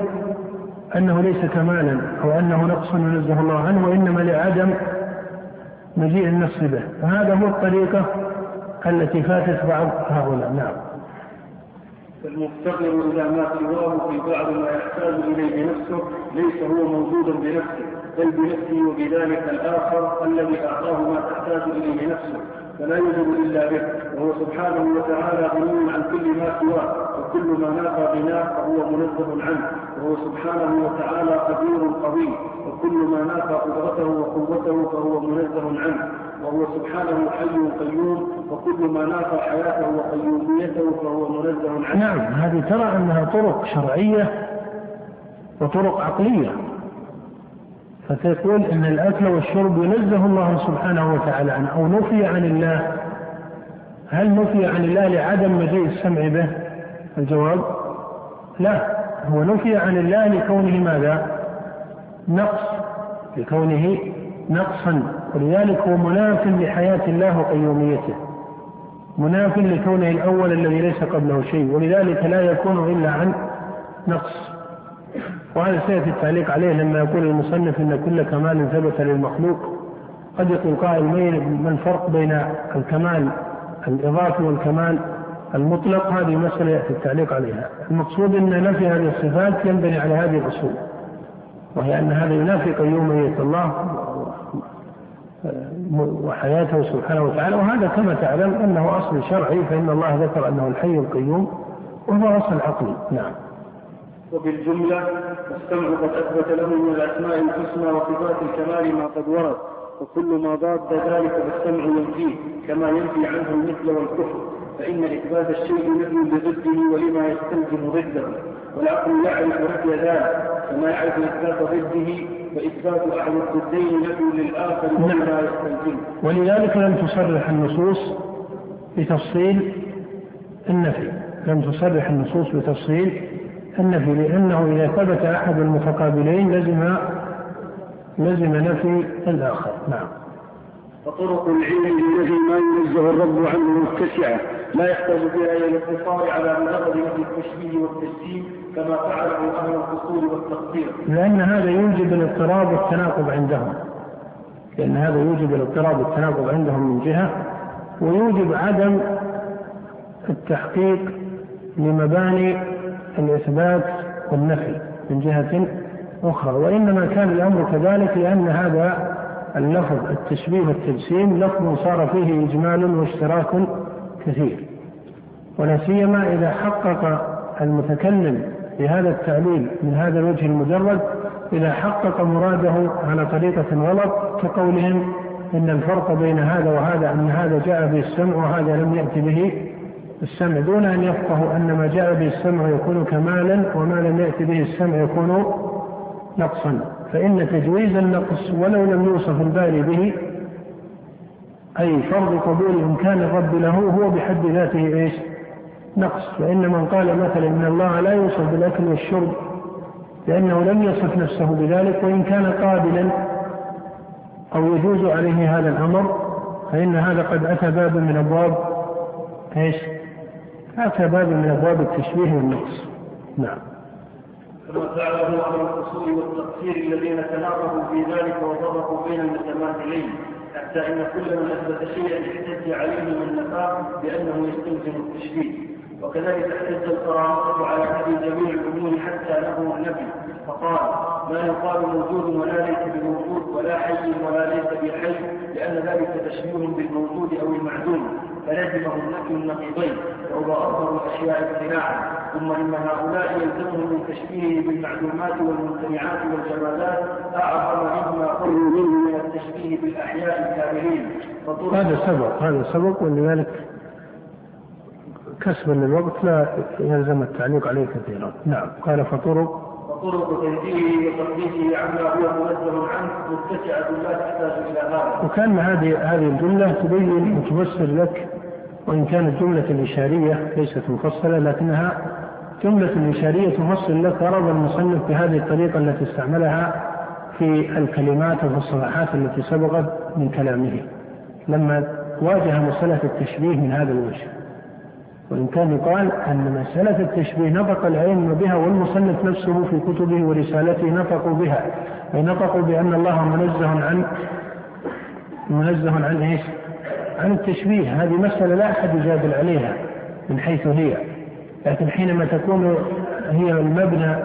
أنه ليس كمالا أو أنه نقص ينزه الله عنه وإنما لعدم مجيء النص به. فهذا هو الطريقة التي فاتت بعض هؤلاء. نعم. فالمفتقر إلى ما سواه في بعض ما يحتاج إليه نفسه ليس هو موجودا بنفسه بل بنفسه وبذلك الآخر الذي أعطاه ما تحتاج إليه نفسه فلا يوجد إلا به. وهو سبحانه وتعالى غني عن كل ما سواه وكل ما نافى بناه فهو منزه عنه. وهو سبحانه وتعالى قدير قوي. وكل ما نافى قدرته وقوته فهو منزه عنه وهو سبحانه حي قيوم وكل ما نافى حياته وقيوميته فهو منزه عنه. نعم هذه ترى أنها طرق شرعية وطرق عقلية. فتقول إن الأكل والشرب ينزه الله سبحانه وتعالى عنه. أو نفي عن الله. هل نفي عن الله لعدم مجيء السمع به؟ الجواب لا. هو نفي عن الله لكونه ماذا؟ نقص لكونه نقصا. ولذلك هو مناف لحياة الله وقيوميته. مناف لكونه الأول الذي ليس قبله شيء. ولذلك لا يكون إلا عن نقص. وهذا سيأتي التعليق عليه لما يقول المصنف أن كل كمال ثبت للمخلوق. قد يقول قائل ما الفرق بين الكمال الإضافي والكمال المطلق؟ هذه مسألة يأتي التعليق عليها. المقصود أن نفي هذه الصفات ينبني على هذه الأصول. وهي أن هذا ينافي قيومية الله وحياته سبحانه وتعالى. وهذا كما تعلم أنه أصل شرعي فإن الله ذكر أنه الحي القيوم وهو أصل عقلي. نعم. وبالجملة السمع قد أثبت له من الأسماء الحسنى وصفات الكمال ما قد ورد وكل ما ضاد ذلك فالسمع ينفيه كما ينفي عنه المثل والكفر فإن إثبات الشيء نفي بضده ولما يستلزم ضده. والعقل يعرف نفي ذلك كما يعرف إثبات ضده فإثبات أحد الضدين نفي للآخر ولما يستلزم ولذلك لم تصرح النصوص بتفصيل النفي. لم تصرح النصوص بتفصيل النفي لأنه إذا ثبت أحد المتقابلين لزم لزم نفي الآخر. نعم. فطرق العلم الذي ما ينزه الرب عنه متسعة لا يحتاج بها إلى الاقتصار على مجرد مثل التشبيه والتجسيم كما فعله أهل الفصول والتقدير. لأن هذا يوجب الاضطراب والتناقض عندهم. لأن هذا يوجب الاضطراب والتناقض عندهم من جهة ويوجب عدم التحقيق لمباني الإثبات والنفي من جهة أخرى. وإنما كان الأمر كذلك لأن هذا اللفظ التشبيه والتجسيم لفظ صار فيه إجمال واشتراك كثير. ولا سيما إذا حقق المتكلم بهذا التعليل من هذا الوجه المجرد إذا حقق مراده على طريقة غلط كقولهم إن الفرق بين هذا وهذا أن هذا جاء به السمع وهذا لم يأتي به السمع دون أن يفقهوا أن ما جاء به السمع يكون كمالا وما لم يأتي به السمع يكون نقصا فإن تجويز النقص ولو لم يوصف الباري به أي فرض قبول إمكان الرب له هو بحد ذاته إيش؟ نقص فإن من قال مثلا إن الله لا يوصف بالأكل والشرب لأنه لم يصف نفسه بذلك وإن كان قابلا أو يجوز عليه هذا الأمر فإن هذا قد أتى بابا من أبواب إيش؟ أتى بابا من أبواب التشبيه والنقص. نعم. كما فعله أهل الأصول والتقصير الذين تناقضوا في ذلك وفرقوا بين المتماثلين حتى إن كل من أثبت شيئا احتج عليه من نفاه بأنه يستلزم التشبيه. وكذلك احتج القرامطة على هذه جميع الأمور حتى له النبي فقال ما يقال موجود ولا ليس بموجود ولا حي ولا ليس بحي لأن ذلك تشبيه بالموجود أو المعدوم فلزمه نفي النقيضين وهو أفضل الأشياء ابتلاعا ثم إن هؤلاء يلزمهم من تشبيهه بالمعلومات والممتنعات والجمالات أعظم مما قروا منه من التشبيه بالأحياء الكاملين. هذا سبق هذا سبق ولذلك كسبا للوقت لا يلزم التعليق عليه كثيرا. نعم. قال فطرق. وطرق تنزيهه وتقديسه عما هو منزه عنه متسعة لا تحتاج إلى هذا. وكان هذه هذه الجملة تبين وتفسر لك وإن كانت جملة إشارية ليست مفصلة لكنها جملة إشارية تفصل لك غرض المصنف بهذه الطريقة التي استعملها في الكلمات وفي الصفحات التي سبقت من كلامه. لما واجه مسألة التشبيه من هذا الوجه. وإن كان يقال أن مسألة التشبيه نطق العلم بها والمصنف نفسه في كتبه ورسالته نطقوا بها أي نطقوا بأن الله منزه عن منزه عن إيش؟ عن التشبيه هذه مسألة لا أحد يجادل عليها من حيث هي لكن حينما تكون هي المبنى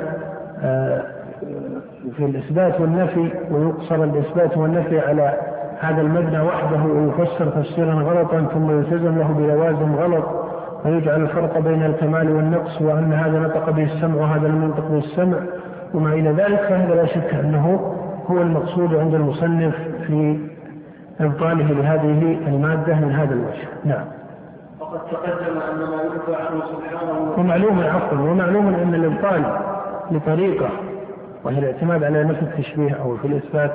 آه، في الإثبات والنفي ويقصر الإثبات والنفي على هذا المبنى وحده ويفسر تفسيرا غلطا ثم يلتزم له بلوازم غلط ويجعل الفرق بين الكمال والنقص وأن هذا نطق به السمع وهذا لم ينطق به السمع وما إلى ذلك فهذا لا شك أنه هو المقصود عند المصنف في إبطاله لهذه المادة من هذا الوجه. نعم. وقد تقدم أن ما ينفى عنه سبحانه ومعلوم عفوا ومعلوم أن الإبطال لطريقة وهي الاعتماد على نفس التشبيه أو في الإثبات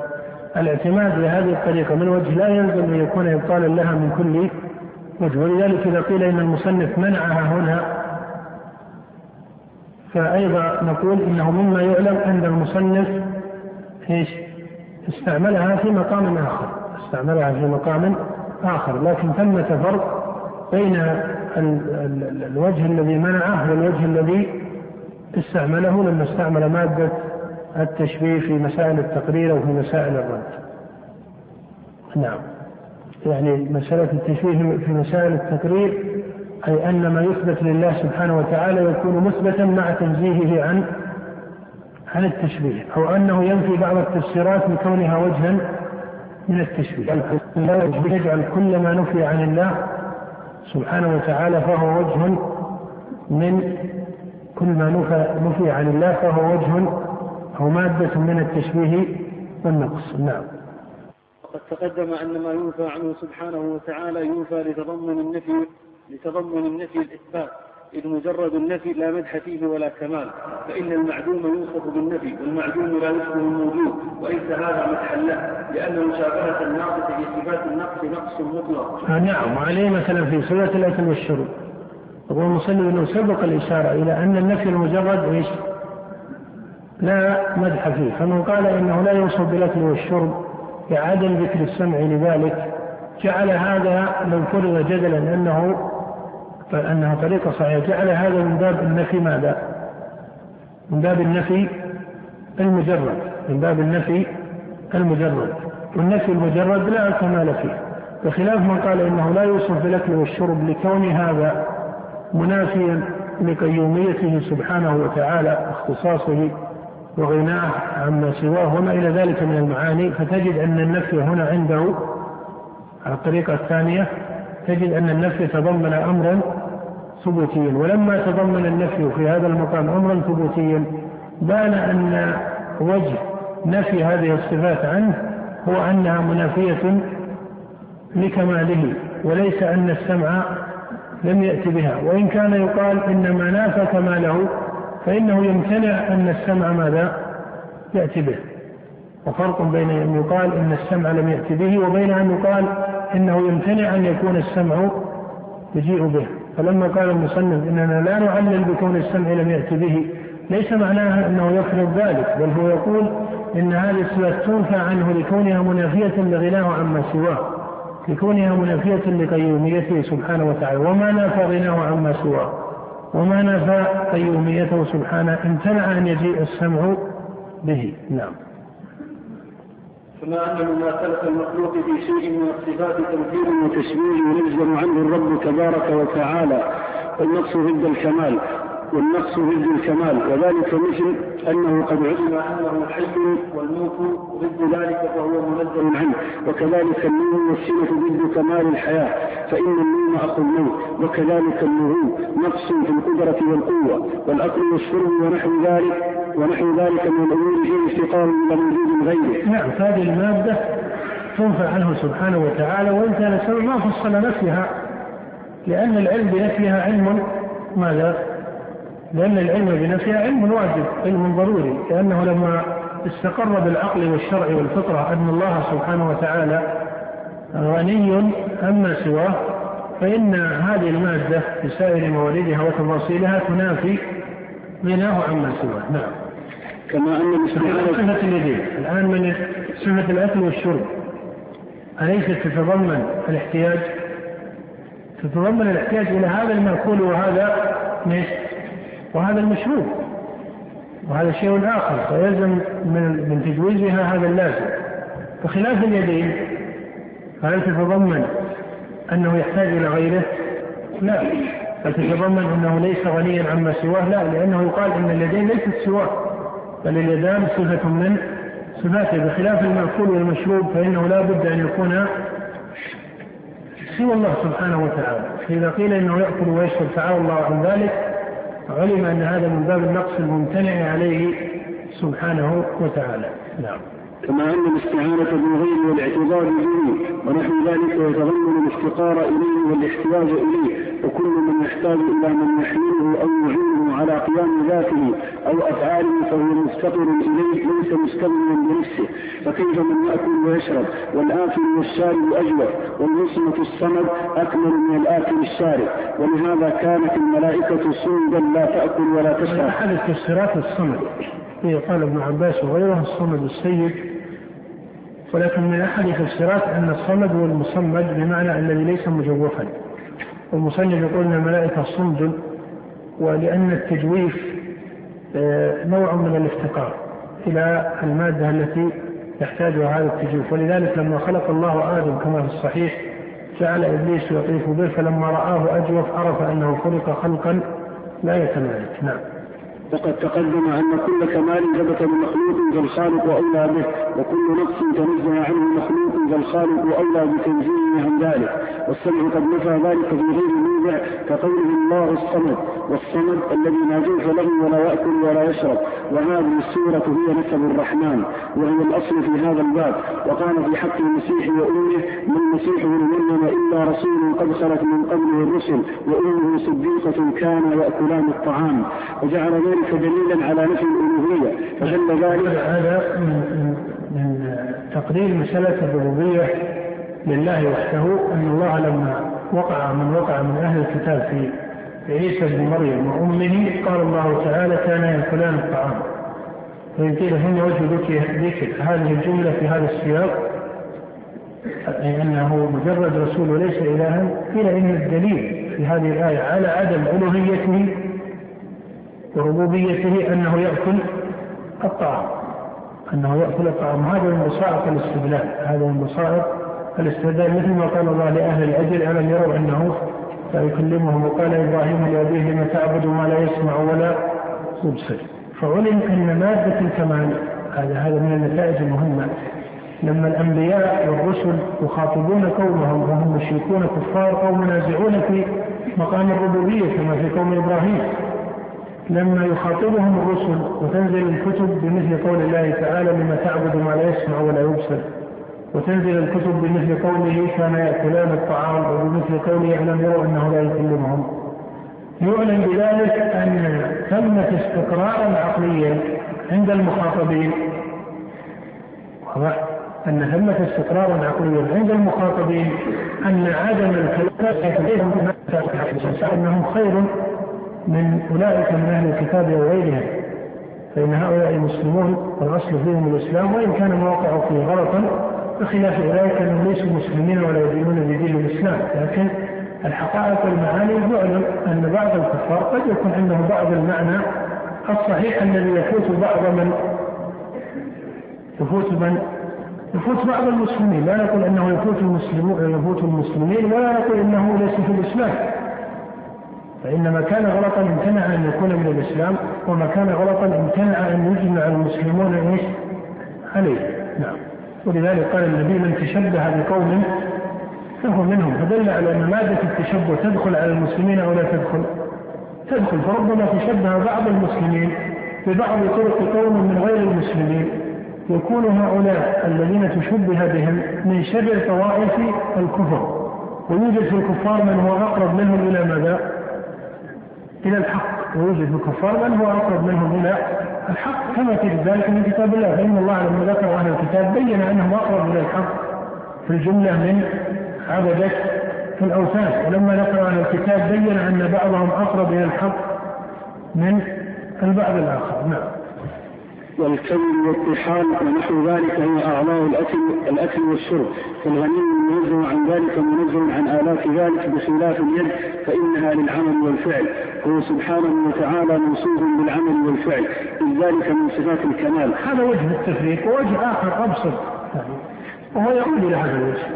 الاعتماد لهذه الطريقة من وجه لا يلزم أن يكون إبطالا لها من كل وجه. ولذلك إذا قيل إن المصنف منعها هنا فأيضا نقول إنه مما يعلم أن المصنف إيش؟ استعملها في مقام آخر. استعملها في مقام آخر. لكن ثمة فرق بين الوجه الذي منعه والوجه الذي استعمله لما استعمل مادة التشبيه في مسائل التقرير أو في مسائل الرد. نعم. يعني مسألة التشبيه في مسائل التقرير أي أن ما يثبت لله سبحانه وتعالى يكون مثبتا مع تنزيهه عن عن التشبيه أو أنه ينفي بعض التفسيرات لكونها وجها من التشبيه. يجعل كل ما نفي عن الله سبحانه وتعالى فهو وجه من كل ما نفى, نفي عن الله فهو وجه أو مادة من التشبيه والنقص. نعم. وقد تقدم أن ما ينفى عنه سبحانه وتعالى ينفى لتضمن النفي لتضمن النفي الإثبات إذ مجرد النفي لا مدح فيه ولا كمال فإن المعدوم يوصف بالنفي والمعدوم لا يشبه الموجود وليس هذا مدحا له لأن مشابهة الناقص في صفات النقص نقص مطلق. آه نعم وعليه مثلا في صفة الأكل والشرب يقول المصلي أنه سبق الإشارة إلى أن النفي المجرد إيش؟ لا مدح فيه فمن قال إنه لا يوصف بالأكل والشرب لعدم ذكر السمع لذلك جعل هذا لو فرض جدلا أنه فأنها طريقة صحيحة جعل هذا من باب النفي ماذا؟ من باب النفي المجرد من باب النفي المجرد والنفي المجرد لا كمال فيه بخلاف من قال إنه لا يوصف بالأكل والشرب لكون هذا منافيا لقيوميته سبحانه وتعالى اختصاصه وغناه عما سواه وما إلى ذلك من المعاني فتجد أن النفي هنا عنده على الطريقة الثانية تجد أن النفي تضمن أمرا ثبوتيا ولما تضمن النفي في هذا المقام أمرا ثبوتيا بان أن وجه نفي هذه الصفات عنه هو أنها منافية لكماله وليس أن السمع لم يأت بها وإن كان يقال إن ما نافى كماله فإنه يمتنع أن السمع ماذا؟ يأتي به. وفرق بين أن يقال إن السمع لم يأتي به وبين أن يقال إنه يمتنع أن يكون السمع يجيء به. فلما قال المصنف إننا لا نعلل بكون السمع لم يأتي به ليس معناها أنه يفرض ذلك بل هو يقول إن هذه الصفات تنفى عنه لكونها منافية لغناه عما سواه لكونها منافية لقيوميته سبحانه وتعالى وما نافى غناه عما سواه. وما نافى قيوميته سبحانه امتنع أن يجيء السمع به. نعم. كما أن مماثلة المخلوق في شيء من الصفات تمثيل وتشبيه يلزم عنه الرب تبارك وتعالى والنقص ضد الكمال. والنقص ضد الكمال. وذلك مثل أنه قد علم أنه حي والموت ضد ذلك فهو منزه عنه. وكذلك النوم والسنة ضد كمال الحياة. فإن النوم أخو الموت. وكذلك النهوض. نقص في القدرة والقوة. والأكل والشرب ونحو ذلك. ونحو ذلك من الأمور فيه افتقار إلى وجود غيره. نعم هذه المادة تنفى عنه سبحانه وتعالى وإن كان السبب ما فصل نفيها. لأن العلم بنفيها علم. ماذا؟ لأن العلم بنفسها علم واجب علم ضروري لأنه لما استقر بالعقل والشرع والفطرة أن الله سبحانه وتعالى غني عما سواه فإن هذه المادة بسائر مواردها وتفاصيلها تنافي غناه عما سواه نعم كما أن صفة اليدين الآن من صفة الأكل والشرب أليست تتضمن الاحتياج؟ تتضمن الاحتياج إلى هذا المأكول وهذا؟ وهذا المشروع وهذا شيء آخر فيلزم من من تجويزها هذا اللازم. بخلاف اليدين فهل تتضمن أنه يحتاج إلى غيره؟ لا. هل تتضمن أنه ليس غنيا عما سواه؟ لا لأنه يقال أن اليدين ليست سواه بل اليدان صفة من صفاته. بخلاف المأكول والمشروب فإنه لا بد أن يكون سوى الله سبحانه وتعالى. فإذا قيل أنه يأكل ويشرب تعالى الله عن ذلك. علم أن هذا من باب النقص الممتنع عليه سبحانه وتعالى. نعم. كما أن الاستعانة بالغير والاعتذار به ونحو ذلك يتضمن الافتقار إليه والاحتياج إليه وكل من يحتاج إلى من يحمله أو يعينه على قيام ذاته أو أفعاله فهو مفتقر إليه ليس مستغنيا بنفسه فكيف من يأكل ويشرب؟ والآكل والشارب أجود والمصمة الصمد أكمل من الآكل الشارب. ولهذا كانت الملائكة صمدا لا تأكل ولا تشرب. أحد التفسيرات الصمد. قال ابن عباس وغيره الصمد السيد. ولكن من احد تفسيرات أن الصمد هو المصمد بمعنى الذي ليس مجوفا. والمصنف يقول أن الملائكة صمد. ولأن التجويف آه، نوع من الافتقار إلى المادة التي يحتاجها هذا التجويف. ولذلك لما خلق الله آدم كما في الصحيح جعل إبليس يطيف به فلما رآه أجوف عرف أنه خلق خلقا لا يتمالك. نعم. وقد تقدم أن كل كمال ثبت بمخلوق فالخالق أولى به وكل نقص تنزه عنه مخلوق فالخالق أولى بتنزيهه عن ذلك. والسمع قد نفى ذلك في غير موضع كقوله الله الصمد والصمد الذي لا جوف له ولا يأكل ولا يشرب وهذه السورة هي نسب الرحمن وهي الأصل في هذا الباب وقال في حق المسيح وأمه ما المسيح ابن مريم إلا رسول قد خلت من قبله الرسل وأمه صديقة كان يأكلان الطعام. وجعل ذلك دليلا على نفي الألوهية فدل ذلك هذا من تقرير مسألة الربوبية. لله وحده أن الله لما وقع من وقع من أهل الكتاب في عيسى بن مريم وأمه قال الله تعالى كان يأكلان الطعام. وإن قيل هنا وجه ذكر هذه الجملة في هذا السياق أي أنه مجرد رسول وليس إلها قيل إن الدليل في هذه الآية على عدم ألوهيته وربوبيته أنه يأكل الطعام. أنه يأكل الطعام. هذا من بصائر الاستدلال هذا من بصائر الاستدلال مثل ما قال الله لأهل الأجل ألم يروا أنه لا يكلمهم وقال إبراهيم لأبيه لم تعبد ما لا يسمع ولا يبصر. فعلم أن مادة الكمال هذا هذا من النتائج المهمة. لما الأنبياء والرسل يخاطبون قومهم وهم مشركون كفار أو منازعون في مقام الربوبية كما في قوم إبراهيم. لما يخاطبهم الرسل وتنزل الكتب بمثل قول الله تعالى لما تعبد ما لا يسمع ولا يبصر. وتنزل الكتب بمثل قوله كان يأكلان الطعام وبمثل قوله ألم يروا أنه لا يكلمهم يعلن بذلك أن ثمة استقرارا عقليا عند المخاطبين. أن ثمة استقرارا عقليا عند المخاطبين أن عدم الكلام أنهم خير من أولئك من أهل الكتاب أو غيرهم فإن هؤلاء المسلمون والأصل فيهم الإسلام وإن كان وقعوا فيه غلطا بخلاف أولئك أنهم ليسوا مسلمين ولا يدينون بدين الإسلام لكن الحقائق والمعاني يعلم أن بعض الكفار قد يكون عنده بعض المعنى الصحيح الذي يفوت بعض من يفوت من يفوت بعض المسلمين. لا نقول أنه يفوت المسلمون يفوت المسلمين ولا نقول أنه ليس في الإسلام. فإن ما كان غلطا امتنع أن يكون من الإسلام وما كان غلطا امتنع أن يجمع المسلمون إيش؟ عليه. نعم. ولذلك قال النبي من تشبه بقوم فهو منهم. فدل على أن مادة التشبه. تدخل على المسلمين أو لا تدخل؟ تدخل. فربما تشبه بعض المسلمين ببعض طرق قوم من غير المسلمين. يكون هؤلاء الذين تشبه بهم من شر طوائف الكفر. ويوجد في الكفار من هو أقرب منهم إلى ماذا؟ إلى الحق. ويوجد الكفار من هو أقرب منهم إلى الحق. كما في ذلك من كتاب الله. فإن الله لما ذكر أهل الكتاب بين أنهم أقرب إلى الحق في الجملة من عبدة في الأوثان. ولما ذكر أهل الكتاب بين أن بعضهم أقرب إلى الحق من البعض الآخر. نعم. والكبد والطحال ونحو ذلك هي أعضاء الأكل الأكل والشرب. فالغني منزه عن ذلك منزه عن آلات ذلك بخلاف اليد فإنها للعمل والفعل. هو سبحانه وتعالى موصوف بالعمل والفعل. إذ ذلك من صفات الكمال. هذا وجه التفريق ووجه آخر أبسط وهو يعود إلى هذا الوجه.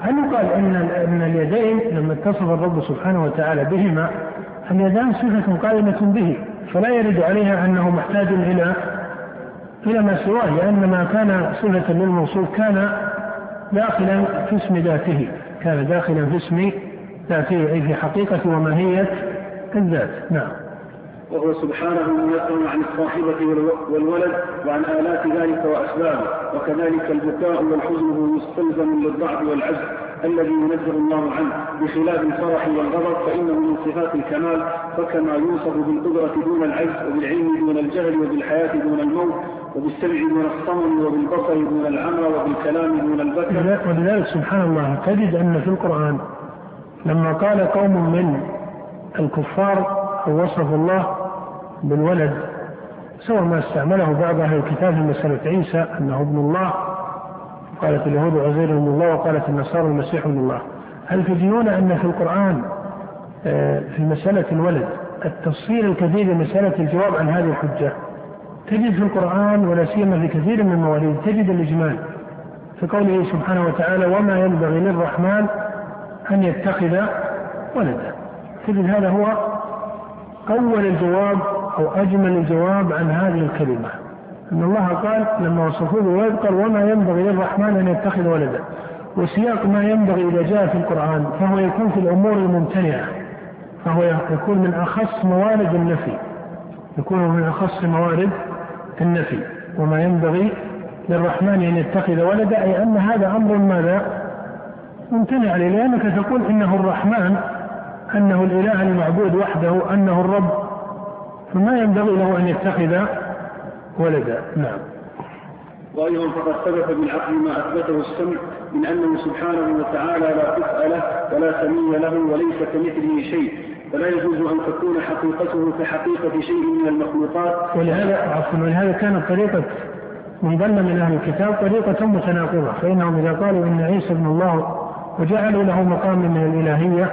هل يقال إن إن اليدين لما اتصف الرب سبحانه وتعالى بهما اليدان صفة قائمة به فلا يرد عليها أنه محتاج إلى إلى ما سواه لأن ما كان صفة للموصوف كان داخلا في اسم ذاته كان داخلا في اسم ذاته أي في حقيقة وماهية الذات. نعم. وهو سبحانه منزه عن الصاحبة والولد وعن آلات ذلك وأسبابه وكذلك البكاء والحزن هو مستلزم للضعف والعجز الذي ينزه الله عنه. بخلاف الفرح والغضب فإنه من صفات الكمال فكما يوصف بالقدرة دون العجز وبالعلم دون الجهل وبالحياة دون الموت وبالسمع دون الصمم وبالبصر دون العمى وبالكلام دون البكر. ولذلك سبحان الله تجد أن في القرآن لما قال قوم من الكفار أو وصف الله بالولد سواء ما استعمله بعض أهل الكتاب في مسألة عيسى أنه ابن الله قالت اليهود عزير ابن الله وقالت النصارى المسيح ابن الله. هل تجدون أن في القرآن آه، في مسألة الولد التفصيل الكثير مسألة الجواب عن هذه الحجة؟ تجد في القرآن ولا سيما في كثير من المواليد تجد الإجمال في قوله سبحانه وتعالى وما ينبغي للرحمن أن يتخذ ولدا. تجد هذا هو أول الجواب أو أجمل الجواب عن هذه الكلمة. أن الله قال لما وصفوه بولد قال وما ينبغي للرحمن أن يتخذ ولدا. وسياق ما ينبغي إذا جاء في القرآن فهو يكون في الأمور الممتنعة. فهو يكون من أخص موارد النفي. يكون من أخص موارد النفي وما ينبغي للرحمن أن يتخذ ولدا أي أن هذا أمر ماذا؟ ممتنع عليه لأنك تقول إنه الرحمن أنه الإله المعبود وحده أنه الرب. فما ينبغي له أن يتخذ ولدا. نعم. وأيضا فقد ثبت بالعقل ما أثبته السمع من أنه سبحانه وتعالى لا له ولا سمي له وليس كمثله شيء. فلا يجوز أن تكون حقيقته كحقيقة شيء من المخلوقات. ولهذا عفوا ولهذا كانت طريقة من ظن من أهل الكتاب طريقة متناقضة. فإنهم إذا قالوا إن عيسى ابن الله وجعلوا له مقام من الإلهية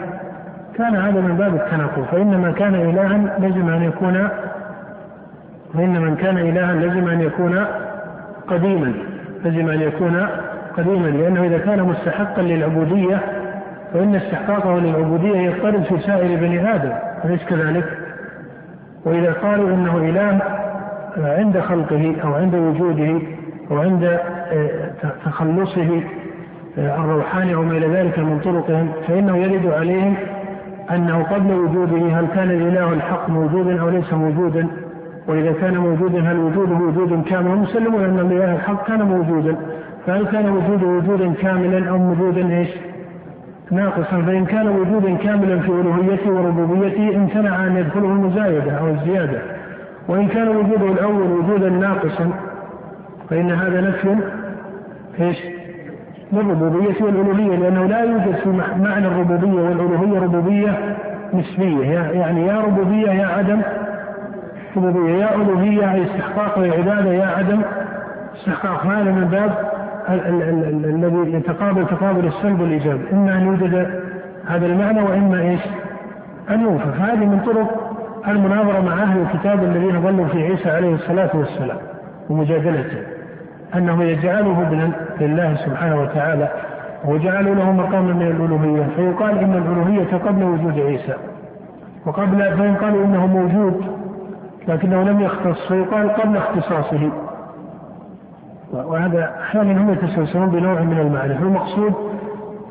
كان هذا من باب التناقض. فإن من كان إلها لزم أن يكون فإن من كان إلها لزم أن يكون قديما لزم أن يكون قديما. لأنه إذا كان مستحقا للعبودية فإن استحقاقه للعبودية يضطرد في سائر بني آدم أليس كذلك؟ وإذا قالوا إنه إله عند خلقه أو عند وجوده أو عند آه، تخلصه آه، الروحاني أو ما إلى ذلك من طرقهم فإنه يرد عليهم أنه قبل وجوده هل كان الإله الحق موجودا أو ليس موجودا وإذا كان موجودا هل وجوده وجود كامل مسلمون أن الإله الحق كان موجودا فهل كان وجوده وجودا كاملا أو وجودا إيش؟ ناقصا فإن كان وجودا كاملا في ألوهيته وربوبيته امتنع أن يدخله المزايدة أو الزيادة. وإن كان وجوده الأول وجودا ناقصا فإن هذا نفي إيش؟ للربوبية والألوهية لأنه لا يوجد في معنى الربوبية والألوهية ربوبية نسبية. يعني يا ربوبية يا عدم ربوبية يا ألوهية أي استحقاق العبادة يا عدم استحقاق. هذا من باب الذي يتقابل تقابل السلب والإيجاب. إما أن يوجد هذا المعنى وإما إيش؟ أن يوفى فهذه من طرق المناظرة مع أهل الكتاب الذين ظلوا في عيسى عليه الصلاة والسلام ومجادلته. أنه يجعله ابنا لله سبحانه وتعالى وجعلوا له مقاما من الألوهية. فيقال إن الألوهية قبل وجود عيسى وقبل فإن قالوا إنه موجود لكنه لم يختص فيقال قبل اختصاصه. وهذا أحيانا هم يتسلسلون بنوع من المعرفة. المقصود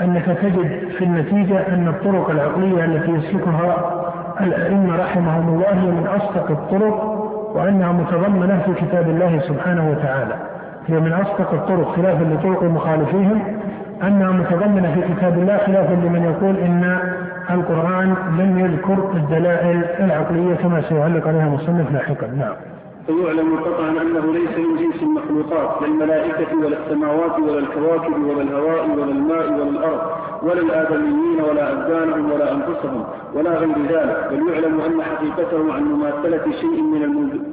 أنك تجد في النتيجة أن الطرق العقلية التي يسلكها الأئمة رحمهم الله هي من أصدق الطرق وأنها متضمنة في كتاب الله سبحانه وتعالى. هي من أصدق الطرق خلافا لطرق مخالفيهم أنها متضمنة في كتاب الله خلافا لمن يقول إن القرآن لم يذكر الدلائل العقلية كما سيعلق عليها المصنف لاحقا. نعم. فيعلم قطعا أنه ليس من جنس المخلوقات لا الملائكة ولا السماوات ولا الكواكب ولا الهواء ولا الماء ولا الأرض ولا الآدميين ولا أبدانهم ولا أنفسهم ولا غير ذلك بل يعلم أن حقيقته عن مماثلة شيء من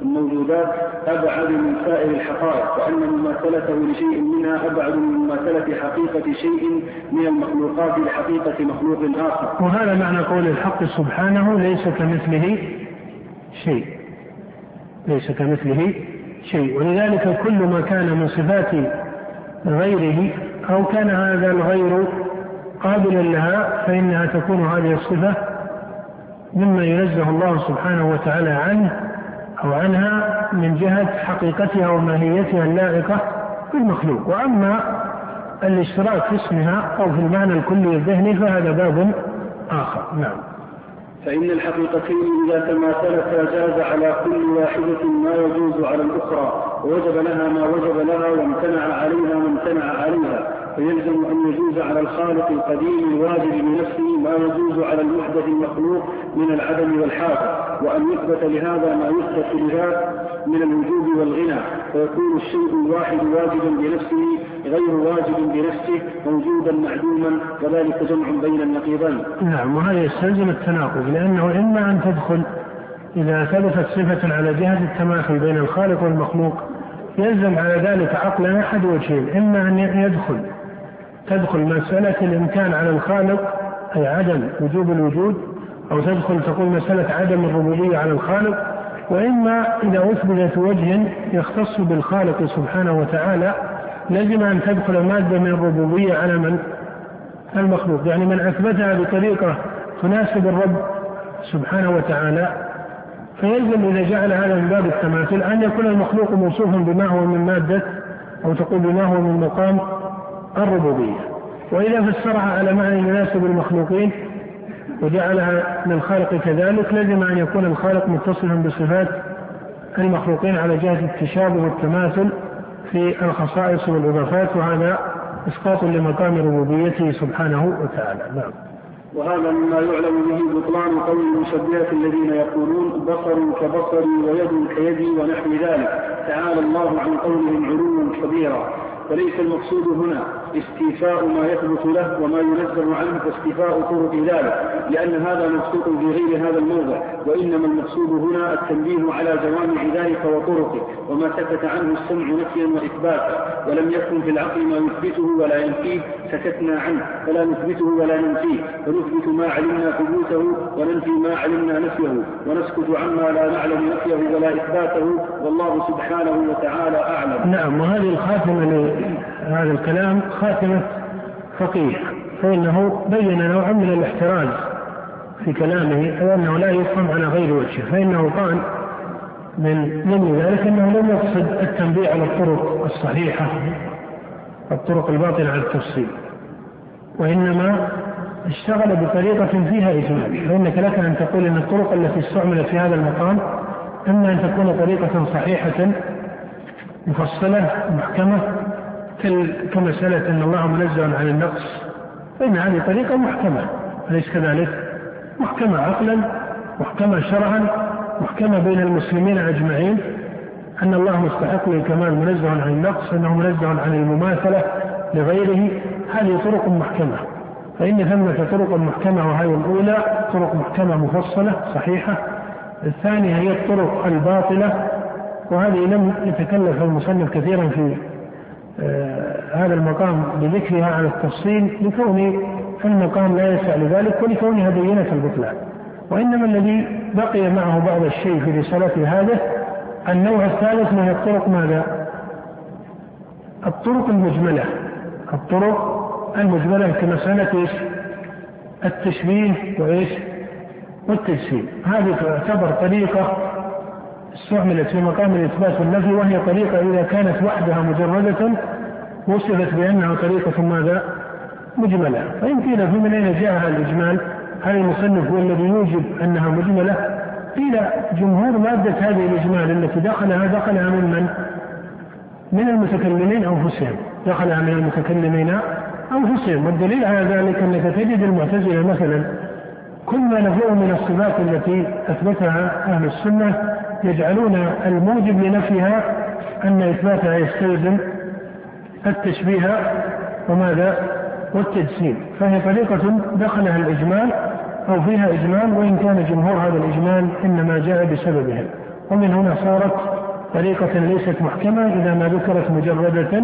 الموجودات أبعد من سائر الحقائق وأن مماثلته لشيء منها أبعد من مماثلة حقيقة شيء من المخلوقات لحقيقة مخلوق آخر. وهذا معنى قول الحق سبحانه ليس كمثله شيء. ليس كمثله شيء. ولذلك كل ما كان من صفات غيره أو كان هذا الغير قابلا لها فإنها تكون هذه الصفة مما ينزه الله سبحانه وتعالى عنه أو عنها من جهة حقيقتها وماهيتها اللائقة بالمخلوق وأما الاشتراك في اسمها أو في المعنى الكلي الذهني فهذا باب آخر. نعم. فإن الحقيقتين إذا تماثلتا جاز على كل واحدة ما يجوز على الأخرى ووجب لها ما وجب لها وامتنع عليها ما امتنع عليها. فيلزم أن يجوز على الخالق القديم الواجب بنفسه ما يجوز على المحدث المخلوق من العدم والحاجة وأن يثبت لهذا ما يثبت لذاك من الوجوب والغنى. فيكون الشيء الواحد واجبا بنفسه غير واجب بنفسه موجودا معدوما وذلك جمع بين النقيضين. نعم وهذا يستلزم التناقض لأنه إما أن تدخل إذا ثبتت صفة على جهة التماثل بين الخالق والمخلوق يلزم على ذلك عقلا أحد وجهين إما أن يدخل تدخل مسألة الإمكان على الخالق أي عدم وجوب الوجود أو تدخل تقول مسألة عدم الربوبية على الخالق وإما إذا أثبتت وجه يختص بالخالق سبحانه وتعالى لزم أن تدخل مادة من الربوبية على من؟ المخلوق يعني من أثبتها بطريقة تناسب الرب سبحانه وتعالى فيلزم إذا جعل هذا من باب التماثل أن يكون المخلوق موصوفا بما هو من مادة أو تقول بما هو من مقام الربوبية وإذا فسرها على معنى يناسب المخلوقين وجعلها للخالق كذلك لزم أن يكون الخالق متصفا بصفات المخلوقين على جهة التشابه والتماثل في الخصائص والإضافات وهذا إسقاط لمقام ربوبيته سبحانه وتعالى. نعم. وهذا مما يعلم به بطلان قول المشبهة الذين يقولون بصر كبصري ويد كيدي ونحو ذلك. تعالى الله عن قولهم علوا كبيرا. فليس المقصود هنا استيفاء ما يثبت له وما ينزه عنه واستيفاء طرق ذلك لأن هذا مبسوط في غير هذا الموضع وإنما المقصود هنا التنبيه على جوامع ذلك وطرقه وما سكت عنه السمع نفيا وإثباتا ولم يكن في العقل ما يثبته ولا ينفيه سكتنا عنه فلا نثبته ولا ننفيه فنثبت ما علمنا ثبوته وننفي ما علمنا نفيه ونسكت عما لا نعلم نفيه ولا إثباته والله سبحانه وتعالى أعلم. نعم وهذه الخاتمة لهذا الكلام خاتمة فقيه فإنه بين نوعا من الاحتراز في كلامه وأنه لا يفهم على غير وجهه فإنه قال من ضمن ذلك أنه لم يقصد التنبيه على الطرق الصحيحة الطرق الباطلة على التفصيل. وإنما اشتغل بطريقة فيها إجمال فإنك لك أن تقول أن الطرق التي استعملت في هذا المقام إما أن تكون طريقة صحيحة مفصلة محكمة كمسألة أن الله منزه عن النقص. فإن هذه طريقة محكمة. أليس كذلك؟ محكمة عقلا محكمة شرعا محكمة بين المسلمين أجمعين. أن الله مستحق للكمال منزه عن النقص أنه منزه عن المماثلة لغيره. هذه طرق محكمة. فإن ثمة طرق محكمة وهي الأولى طرق محكمة مفصلة صحيحة. الثانية هي الطرق الباطلة. وهذه لم يتكلف المصنف كثيرا في هذا المقام بذكرها على التفصيل لكون المقام لا يسع لذلك ولكونها بينة البطلان وإنما الذي بقي معه بعض الشيء في رسالته هذا النوع الثالث من الطرق ماذا؟ الطرق المجملة الطرق المجملة كمسألة إيش؟ التشبيه وإيش؟ والتجسيم هذه تعتبر طريقة استعملت في مقام الإثبات والنفي وهي طريقة إذا كانت وحدها مجردة وصفت بأنها طريقة ماذا؟ مجملة فإن قيل من أين جاء الإجمال؟ هل المصنف هو الذي يوجب أنها مجملة؟ قيل جمهور مادة هذه الإجمال التي دخلها دخلها من من؟ من المتكلمين أنفسهم دخلها من المتكلمين أنفسهم والدليل على ذلك أنك تجد المعتزلة مثلا كل ما نفوه من الصفات التي أثبتها أهل السنة يجعلون الموجب لنفيها أن إثباتها يستلزم التشبيه وماذا؟ والتجسيم. فهي طريقة دخلها الإجمال أو فيها إجمال وإن كان جمهور هذا الإجمال إنما جاء بسببها. ومن هنا صارت طريقة ليست محكمة إذا ما ذكرت مجردة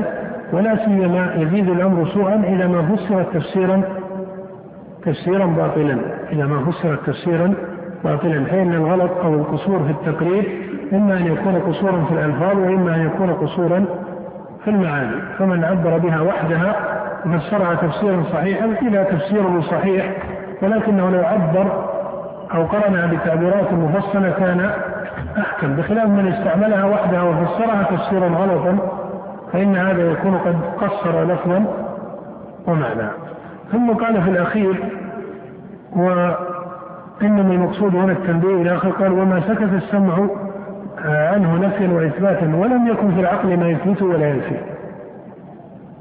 ولا سيما يزيد الأمر سوءا إذا ما فسرت تفسيرا تفسيرا باطلا. إذا ما فسرت تفسيرا باطلا فإن الغلط أو القصور في التقرير إما أن يكون قصورا في الألفاظ وإما أن يكون قصورا في المعاني. فمن عبر بها وحدها وفسرها تفسيرا صحيحا قيل تفسيره صحيح. ولكنه لو عبر أو قرنها بتعبيرات مفصلة كان أحكم. بخلاف من استعملها وحدها وفسرها تفسيرا غلطا فإن هذا يكون قد قصر لفظا ومعنى. ثم قال في الأخير وإنما المقصود هنا التنبيه إلى آخر قال وما سكت السمع عنه نفيا وإثباتا ولم يكن في العقل ما يثبته ولا ينفي.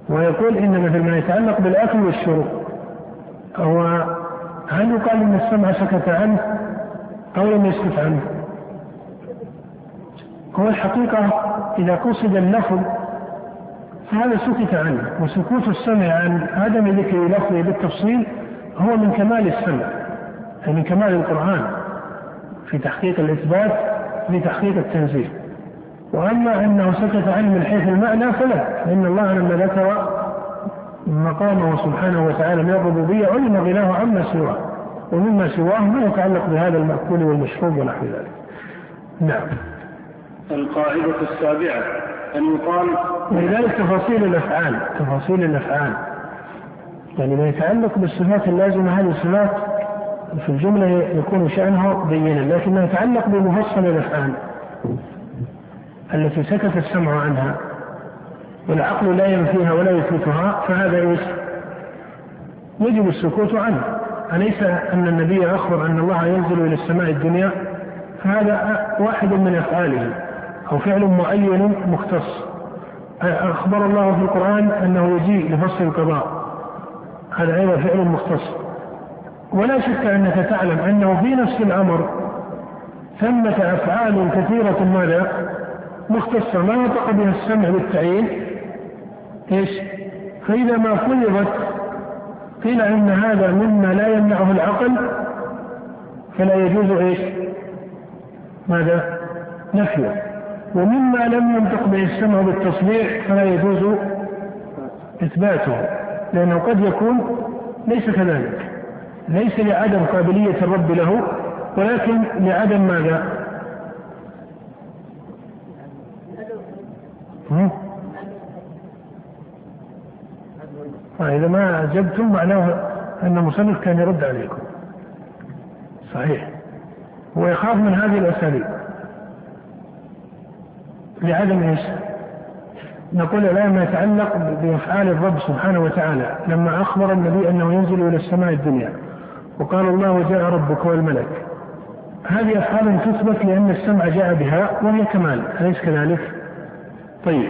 ويقول إن مثل ما يتعلق بالأكل والشرب. هو هل يقال إن السمع سكت عنه أو لم يسكت عنه؟ هو الحقيقة إذا قصد اللفظ فهذا سكت عنه وسكوت السمع عن عدم ذكر لفظه بالتفصيل هو من كمال السمع. من كمال القرآن في تحقيق الإثبات في تحقيق التنزيل وأما أنه سكت عنه من حيث المعنى فلا فإن الله لما ذكر مقامه سبحانه وتعالى من الربوبية علم غناه عما سواه. ومما سواه ما يتعلق بهذا المأكول والمشروب ونحو ذلك. نعم. القاعدة السابعة أن يقال ولذلك تفاصيل الأفعال تفاصيل الأفعال. يعني ما يتعلق بالصفات اللازمة هذه الصفات في الجملة يكون شأنه بينا لكن ما يتعلق بمفصل الأفعال التي سكت السمع عنها والعقل لا ينفيها ولا يثبتها فهذا إيش؟ يجب السكوت عنه. أليس أن النبي أخبر أن الله ينزل إلى السماء الدنيا؟ فهذا واحد من أفعاله أو فعل معين مختص. أخبر الله في القرآن أنه يجيء لفصل القضاء. هذا أيضا فعل مختص. ولا شك أنك تعلم أنه في نفس الأمر ثمة أفعال كثيرة ماذا؟ مختصة ما نطق بها السمع بالتعيين إيش؟ فإذا ما فرضت قيل إن هذا مما لا يمنعه العقل فلا يجوز إيش؟ ماذا؟ نفيه ومما لم ينطق به السمع بالتصريح فلا يجوز إثباته لأنه قد يكون ليس كذلك ليس لعدم قابلية الرب له ولكن لعدم ماذا؟ إذا ما أجبتم معناه أن المصنف كان يرد عليكم. صحيح. هو يخاف من هذه الأساليب. لعدم إيش؟ نقول الآن ما يتعلق بأفعال الرب سبحانه وتعالى لما أخبر النبي أنه ينزل إلى السماء الدنيا. وقال الله وجاء ربك والملك. هذه أفعال تثبت لأن السمع جاء بها وهي كمال أليس كذلك؟ طيب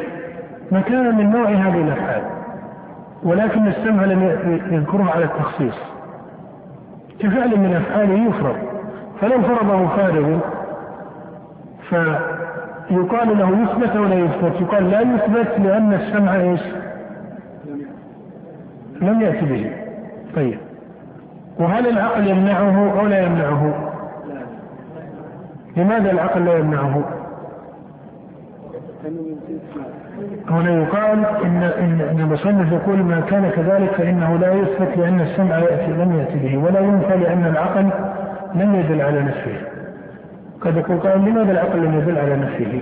ما كان من نوع هذه الأفعال؟ ولكن السمع لم يذكره على التخصيص. كفعل من أفعاله يفرض فلو فرضه فارغ فيقال له يثبت ولا يثبت؟ يقال لا يثبت لأن السمع إيش؟ لم يأتي به. طيب وهل العقل يمنعه أو لا يمنعه لماذا العقل لا يمنعه هنا يقال ان ان المصنف يقول ما كان كذلك فإنه لا يثبت لأن السمع ياتي لم يأتي به ولا ينفى لأن العقل لم يدل على نفسه. قد يقول قائل لماذا العقل لم يدل على نفسه؟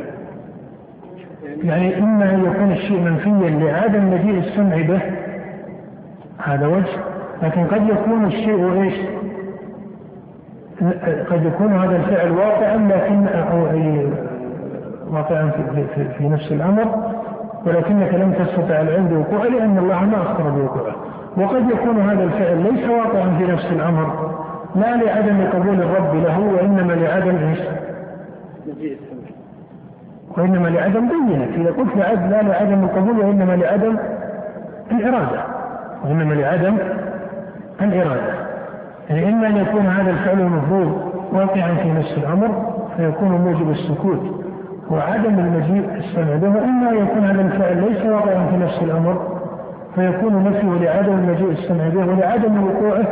يعني إما أن يكون الشيء منفيا لعدم مجيء السمع به هذا وجه لكن قد يكون الشيء إيش؟ قد يكون هذا الفعل واقعا لكن أو واقعا في, في, في نفس الأمر ولكنك لم تستطع العلم بوقوعه لأن الله ما أخبر بوقوعه وقد يكون هذا الفعل ليس واقعا في نفس الأمر لا لعدم قبول الرب له وإنما لعدم إيش؟ وإنما لعدم بينة إذا قلت لا لعدم القبول وإنما لعدم الإرادة وإنما لعدم الإرادة يعني إما أن يكون هذا الفعل المفروض واقعا في نفس الأمر فيكون موجب السكوت وعدم المجيء السمع به إما أن يكون هذا الفعل ليس واقعا في نفس الأمر فيكون نفيه لعدم المجيء السمع به ولعدم وقوعه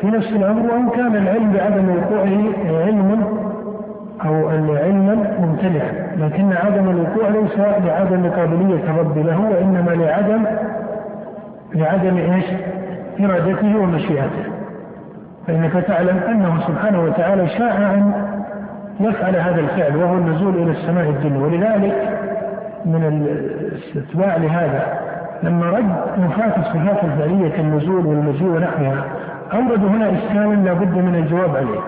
في نفس الأمر وإن كان العلم بعدم وقوعه علما أو علما ممتنعا لكن عدم الوقوع ليس لعدم قابلية الرب له وإنما لعدم لعدم إيش؟ إرادته ومشيئته. فإنك تعلم أنه سبحانه وتعالى شاء أن يفعل هذا الفعل وهو النزول إلى السماء الدنيا. ولذلك من الاستتباع لهذا لما رد نفاة الصفات الفعلية كالنزول والمجيء ونحوها أوردوا هنا إشكالا لا بد من الجواب عليه.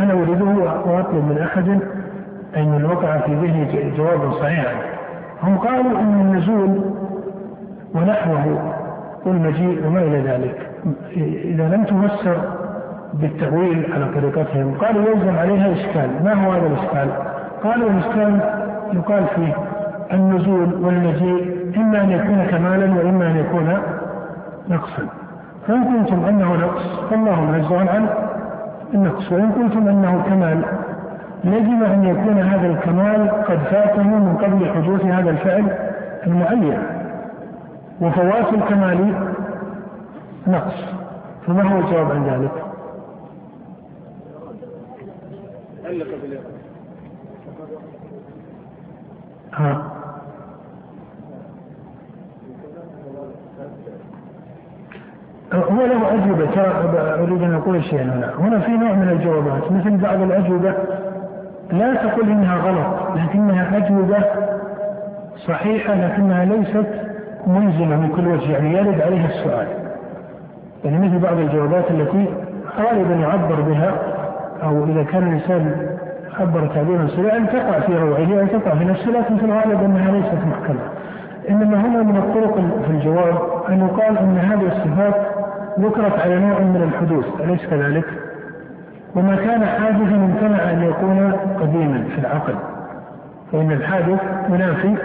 أنا أريده وأطلب من أحد أن وقع في ذهني جوابا صحيحا. هم قالوا أن النزول ونحوه والمجيء وما إلى ذلك. إذا لم تفسر بالتأويل على طريقتهم قالوا يلزم عليها إشكال. ما هو هذا الإشكال؟ قالوا الإشكال يقال فيه النزول والمجيء إما أن يكون كمالا وإما أن يكون نقصا. فإن قلتم أنه نقص فالله منزه عن النقص. وإن قلتم أنه كمال يجب أن يكون هذا الكمال قد فاته من قبل حدوث هذا الفعل المعين وفوات الكمال نقص. فما هو الجواب عن ذلك؟ ها. هو له أجوبة. أريد أن أقول شيئا هنا. هنا في نوع من الجوابات. مثل بعض الأجوبة لا تقول إنها غلط لكنها أجوبة صحيحة لكنها ليست ملزمة من كل وجه يعني يرد عليها السؤال. يعني مثل بعض الجوابات التي غالبا يعبر بها أو إذا كان الإنسان عبر تعبيرا سريعا تقع في روعه أو تقع في نفسه لكن في الغالب أنها ليست محكمة. إنما هنا من الطرق في الجواب أن يقال أن هذه الصفات ذكرت على نوع من الحدوث أليس كذلك؟ وما كان حادثا امتنع أن يكون قديما في العقل. فإن الحادث منافي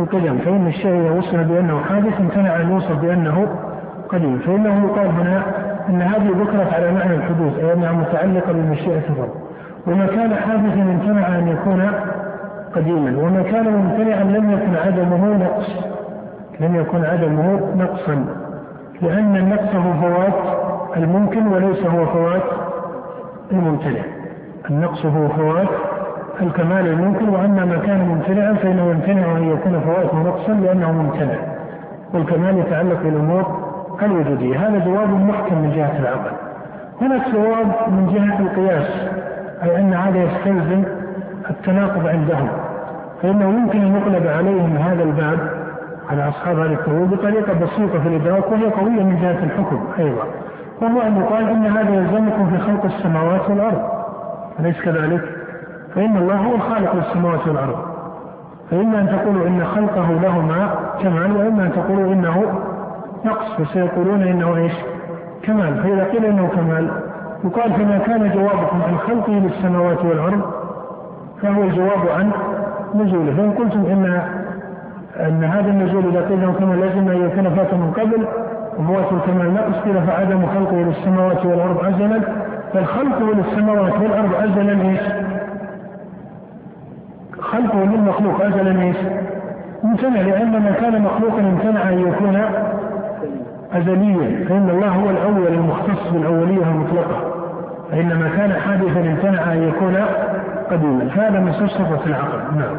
القدم فإن الشيء إذا وصف بأنه حادث امتنع أن يوصف بأنه قديم. فإنه يقال هنا أن هذه ذكرت على معنى الحدوث أي أنها متعلقة بمشيئة الرب وما كان حادثا امتنع أن يكون قديما وما كان ممتنعا لم يكن عدمه نقص. لم يكن عدمه نقصا لأن النقص هو فوات الممكن وليس هو فوات الممتنع. النقص هو فوات الكمال الممكن وأما ما كان ممتنعا فإنه يمتنع أن يكون فواته نقصا لأنه ممتنع. والكمال يتعلق بالأمور الوجودية. هذا جواب محكم من جهة العقل. هناك جواب من جهة القياس أي أن هذا يستلزم التناقض عندهم. فإنه يمكن أن يقلب عليهم هذا الباب على أصحاب هذا التأويل بطريقة بسيطة في الإدراك وهي قوية من جهة الحكم أيضا. وهو أن يقال أن هذا يلزمكم في خلق السماوات والأرض. أليس كذلك؟ فإن الله هو الخالق للسماوات والأرض. فإما أن تقولوا إن خلقه لهما كمال وإما أن تقولوا إنه نقص وسيقولون إنه إيش؟ كمال. فإذا قيل إنه كمال يقال فما كان جوابكم عن خلقه للسماوات والأرض؟ فهو الجواب عن نزوله. فإن قلتم إن أن هذا النزول إذا قيل له كما لازم أن يكون فات من قبل وفوات الكمال نقص. قيل فعدم خلقه للسماوات والأرض أزلا بل خلقه للسماوات والأرض أزلا إيش؟ خلقه للمخلوق أزلا إيش؟ ممتنع لأن ما كان مخلوقا امتنع أن يكون أزليا فإن الله هو الأول المختص بالأولية المطلقة. فإن ما كان حادثا امتنع أن يكون قديما. هذا من صفة العقل. نعم.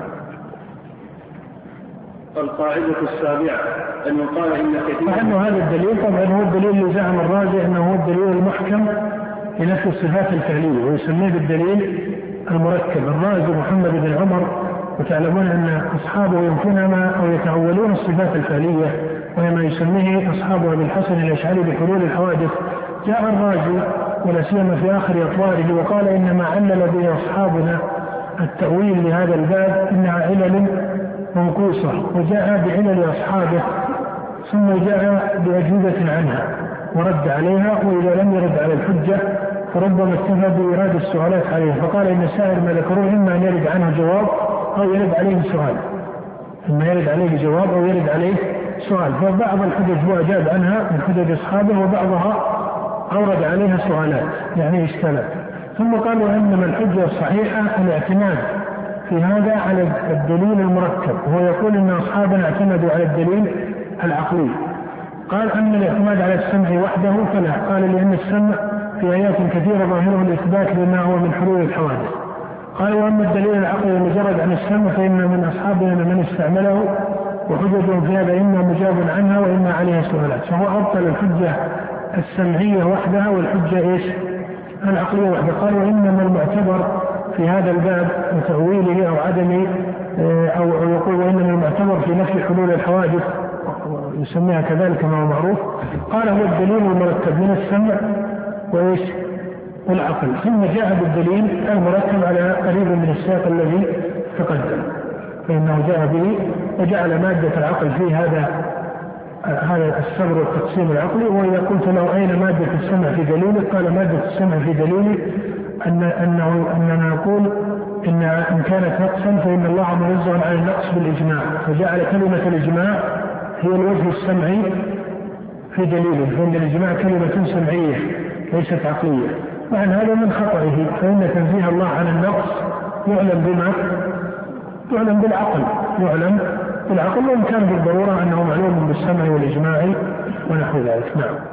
القاعدة السابعة أن يقال إن كثير أنه هذا الدليل طبعا هو الدليل اللي زعم الرازي أنه هو الدليل المحكم لنفي الصفات الفعلية ويسميه بالدليل المركب الرازي محمد بن عمر وتعلمون أن أصحابه ينفون ما أو يتأولون الصفات الفعلية وهي ما يسميه أصحاب أبي الحسن الأشعري بحلول الحوادث. جاء الرازي ولا سيما في آخر أطواره وقال إن ما علل به أصحابنا التأويل لهذا الباب إنها علل منقوصة وجاء بعلل أصحابه ثم جاء بأجوبة عنها ورد عليها وإذا لم يرد على الحجة فربما اكتفى بإيراد السؤالات عليه. فقال إن سائر ما ذكروه إما أن يرد عنه جواب أو يرد عليه سؤال. إما يرد عليه جواب أو يرد عليه سؤال. فبعض الحجج هو أجاب عنها من حجج أصحابه وبعضها أورد عليها سؤالات يعني إشكالات ثم قالوا إنما الحجة الصحيحة الاعتماد في هذا على الدليل المركب. وهو يقول إن أصحابنا اعتمدوا على الدليل العقلي. قال اما الاعتماد على السمع وحده فلا. قال لأن السمع في ايات كثيره ظاهره الإثبات لما هو من حلول الحوادث. قال وأما الدليل العقلي المجرد عن السمع فإن من أصحابنا من استعمله وحججهم في هذا إما مجاب عنها وإما عليها سؤالات فهو أبطل الحجة السمعية وحدها والحجة إيش؟ العقلية وحدها. قال وإنما المعتبر في هذا الباب وتأويله أو عدم آه، أو يقول وإنما المعتبر في نفي حلول الحوادث يسميها كذلك كما هو معروف. قال هو الدليل المرتب من السمع وإيش والعقل. ثم جاء بالدليل المرتب على قريب من السياق الذي تقدم. فإنه جاء به وجعل مادة العقل في هذا هذا الصبر والتقسيم العقلي. وإذا قلت له أين مادة السمع في دليله؟ قال مادة السمع في دليله ان انه أننا نقول ان إن كانت نقصا فإن الله منزه عن النقص بالإجماع. فجعل كلمة الإجماع هي الوجه السمعي في دليله. فإن الإجماع كلمة سمعية. ليست عقلية. وعن هذا من خطئه فإن تنزيه الله عن النقص يعلم بما يعلم بالعقل. يعلم بالعقل وإن كان بالضرورة أنه معلوم بالسمع والإجماع ونحو ذلك. نعم.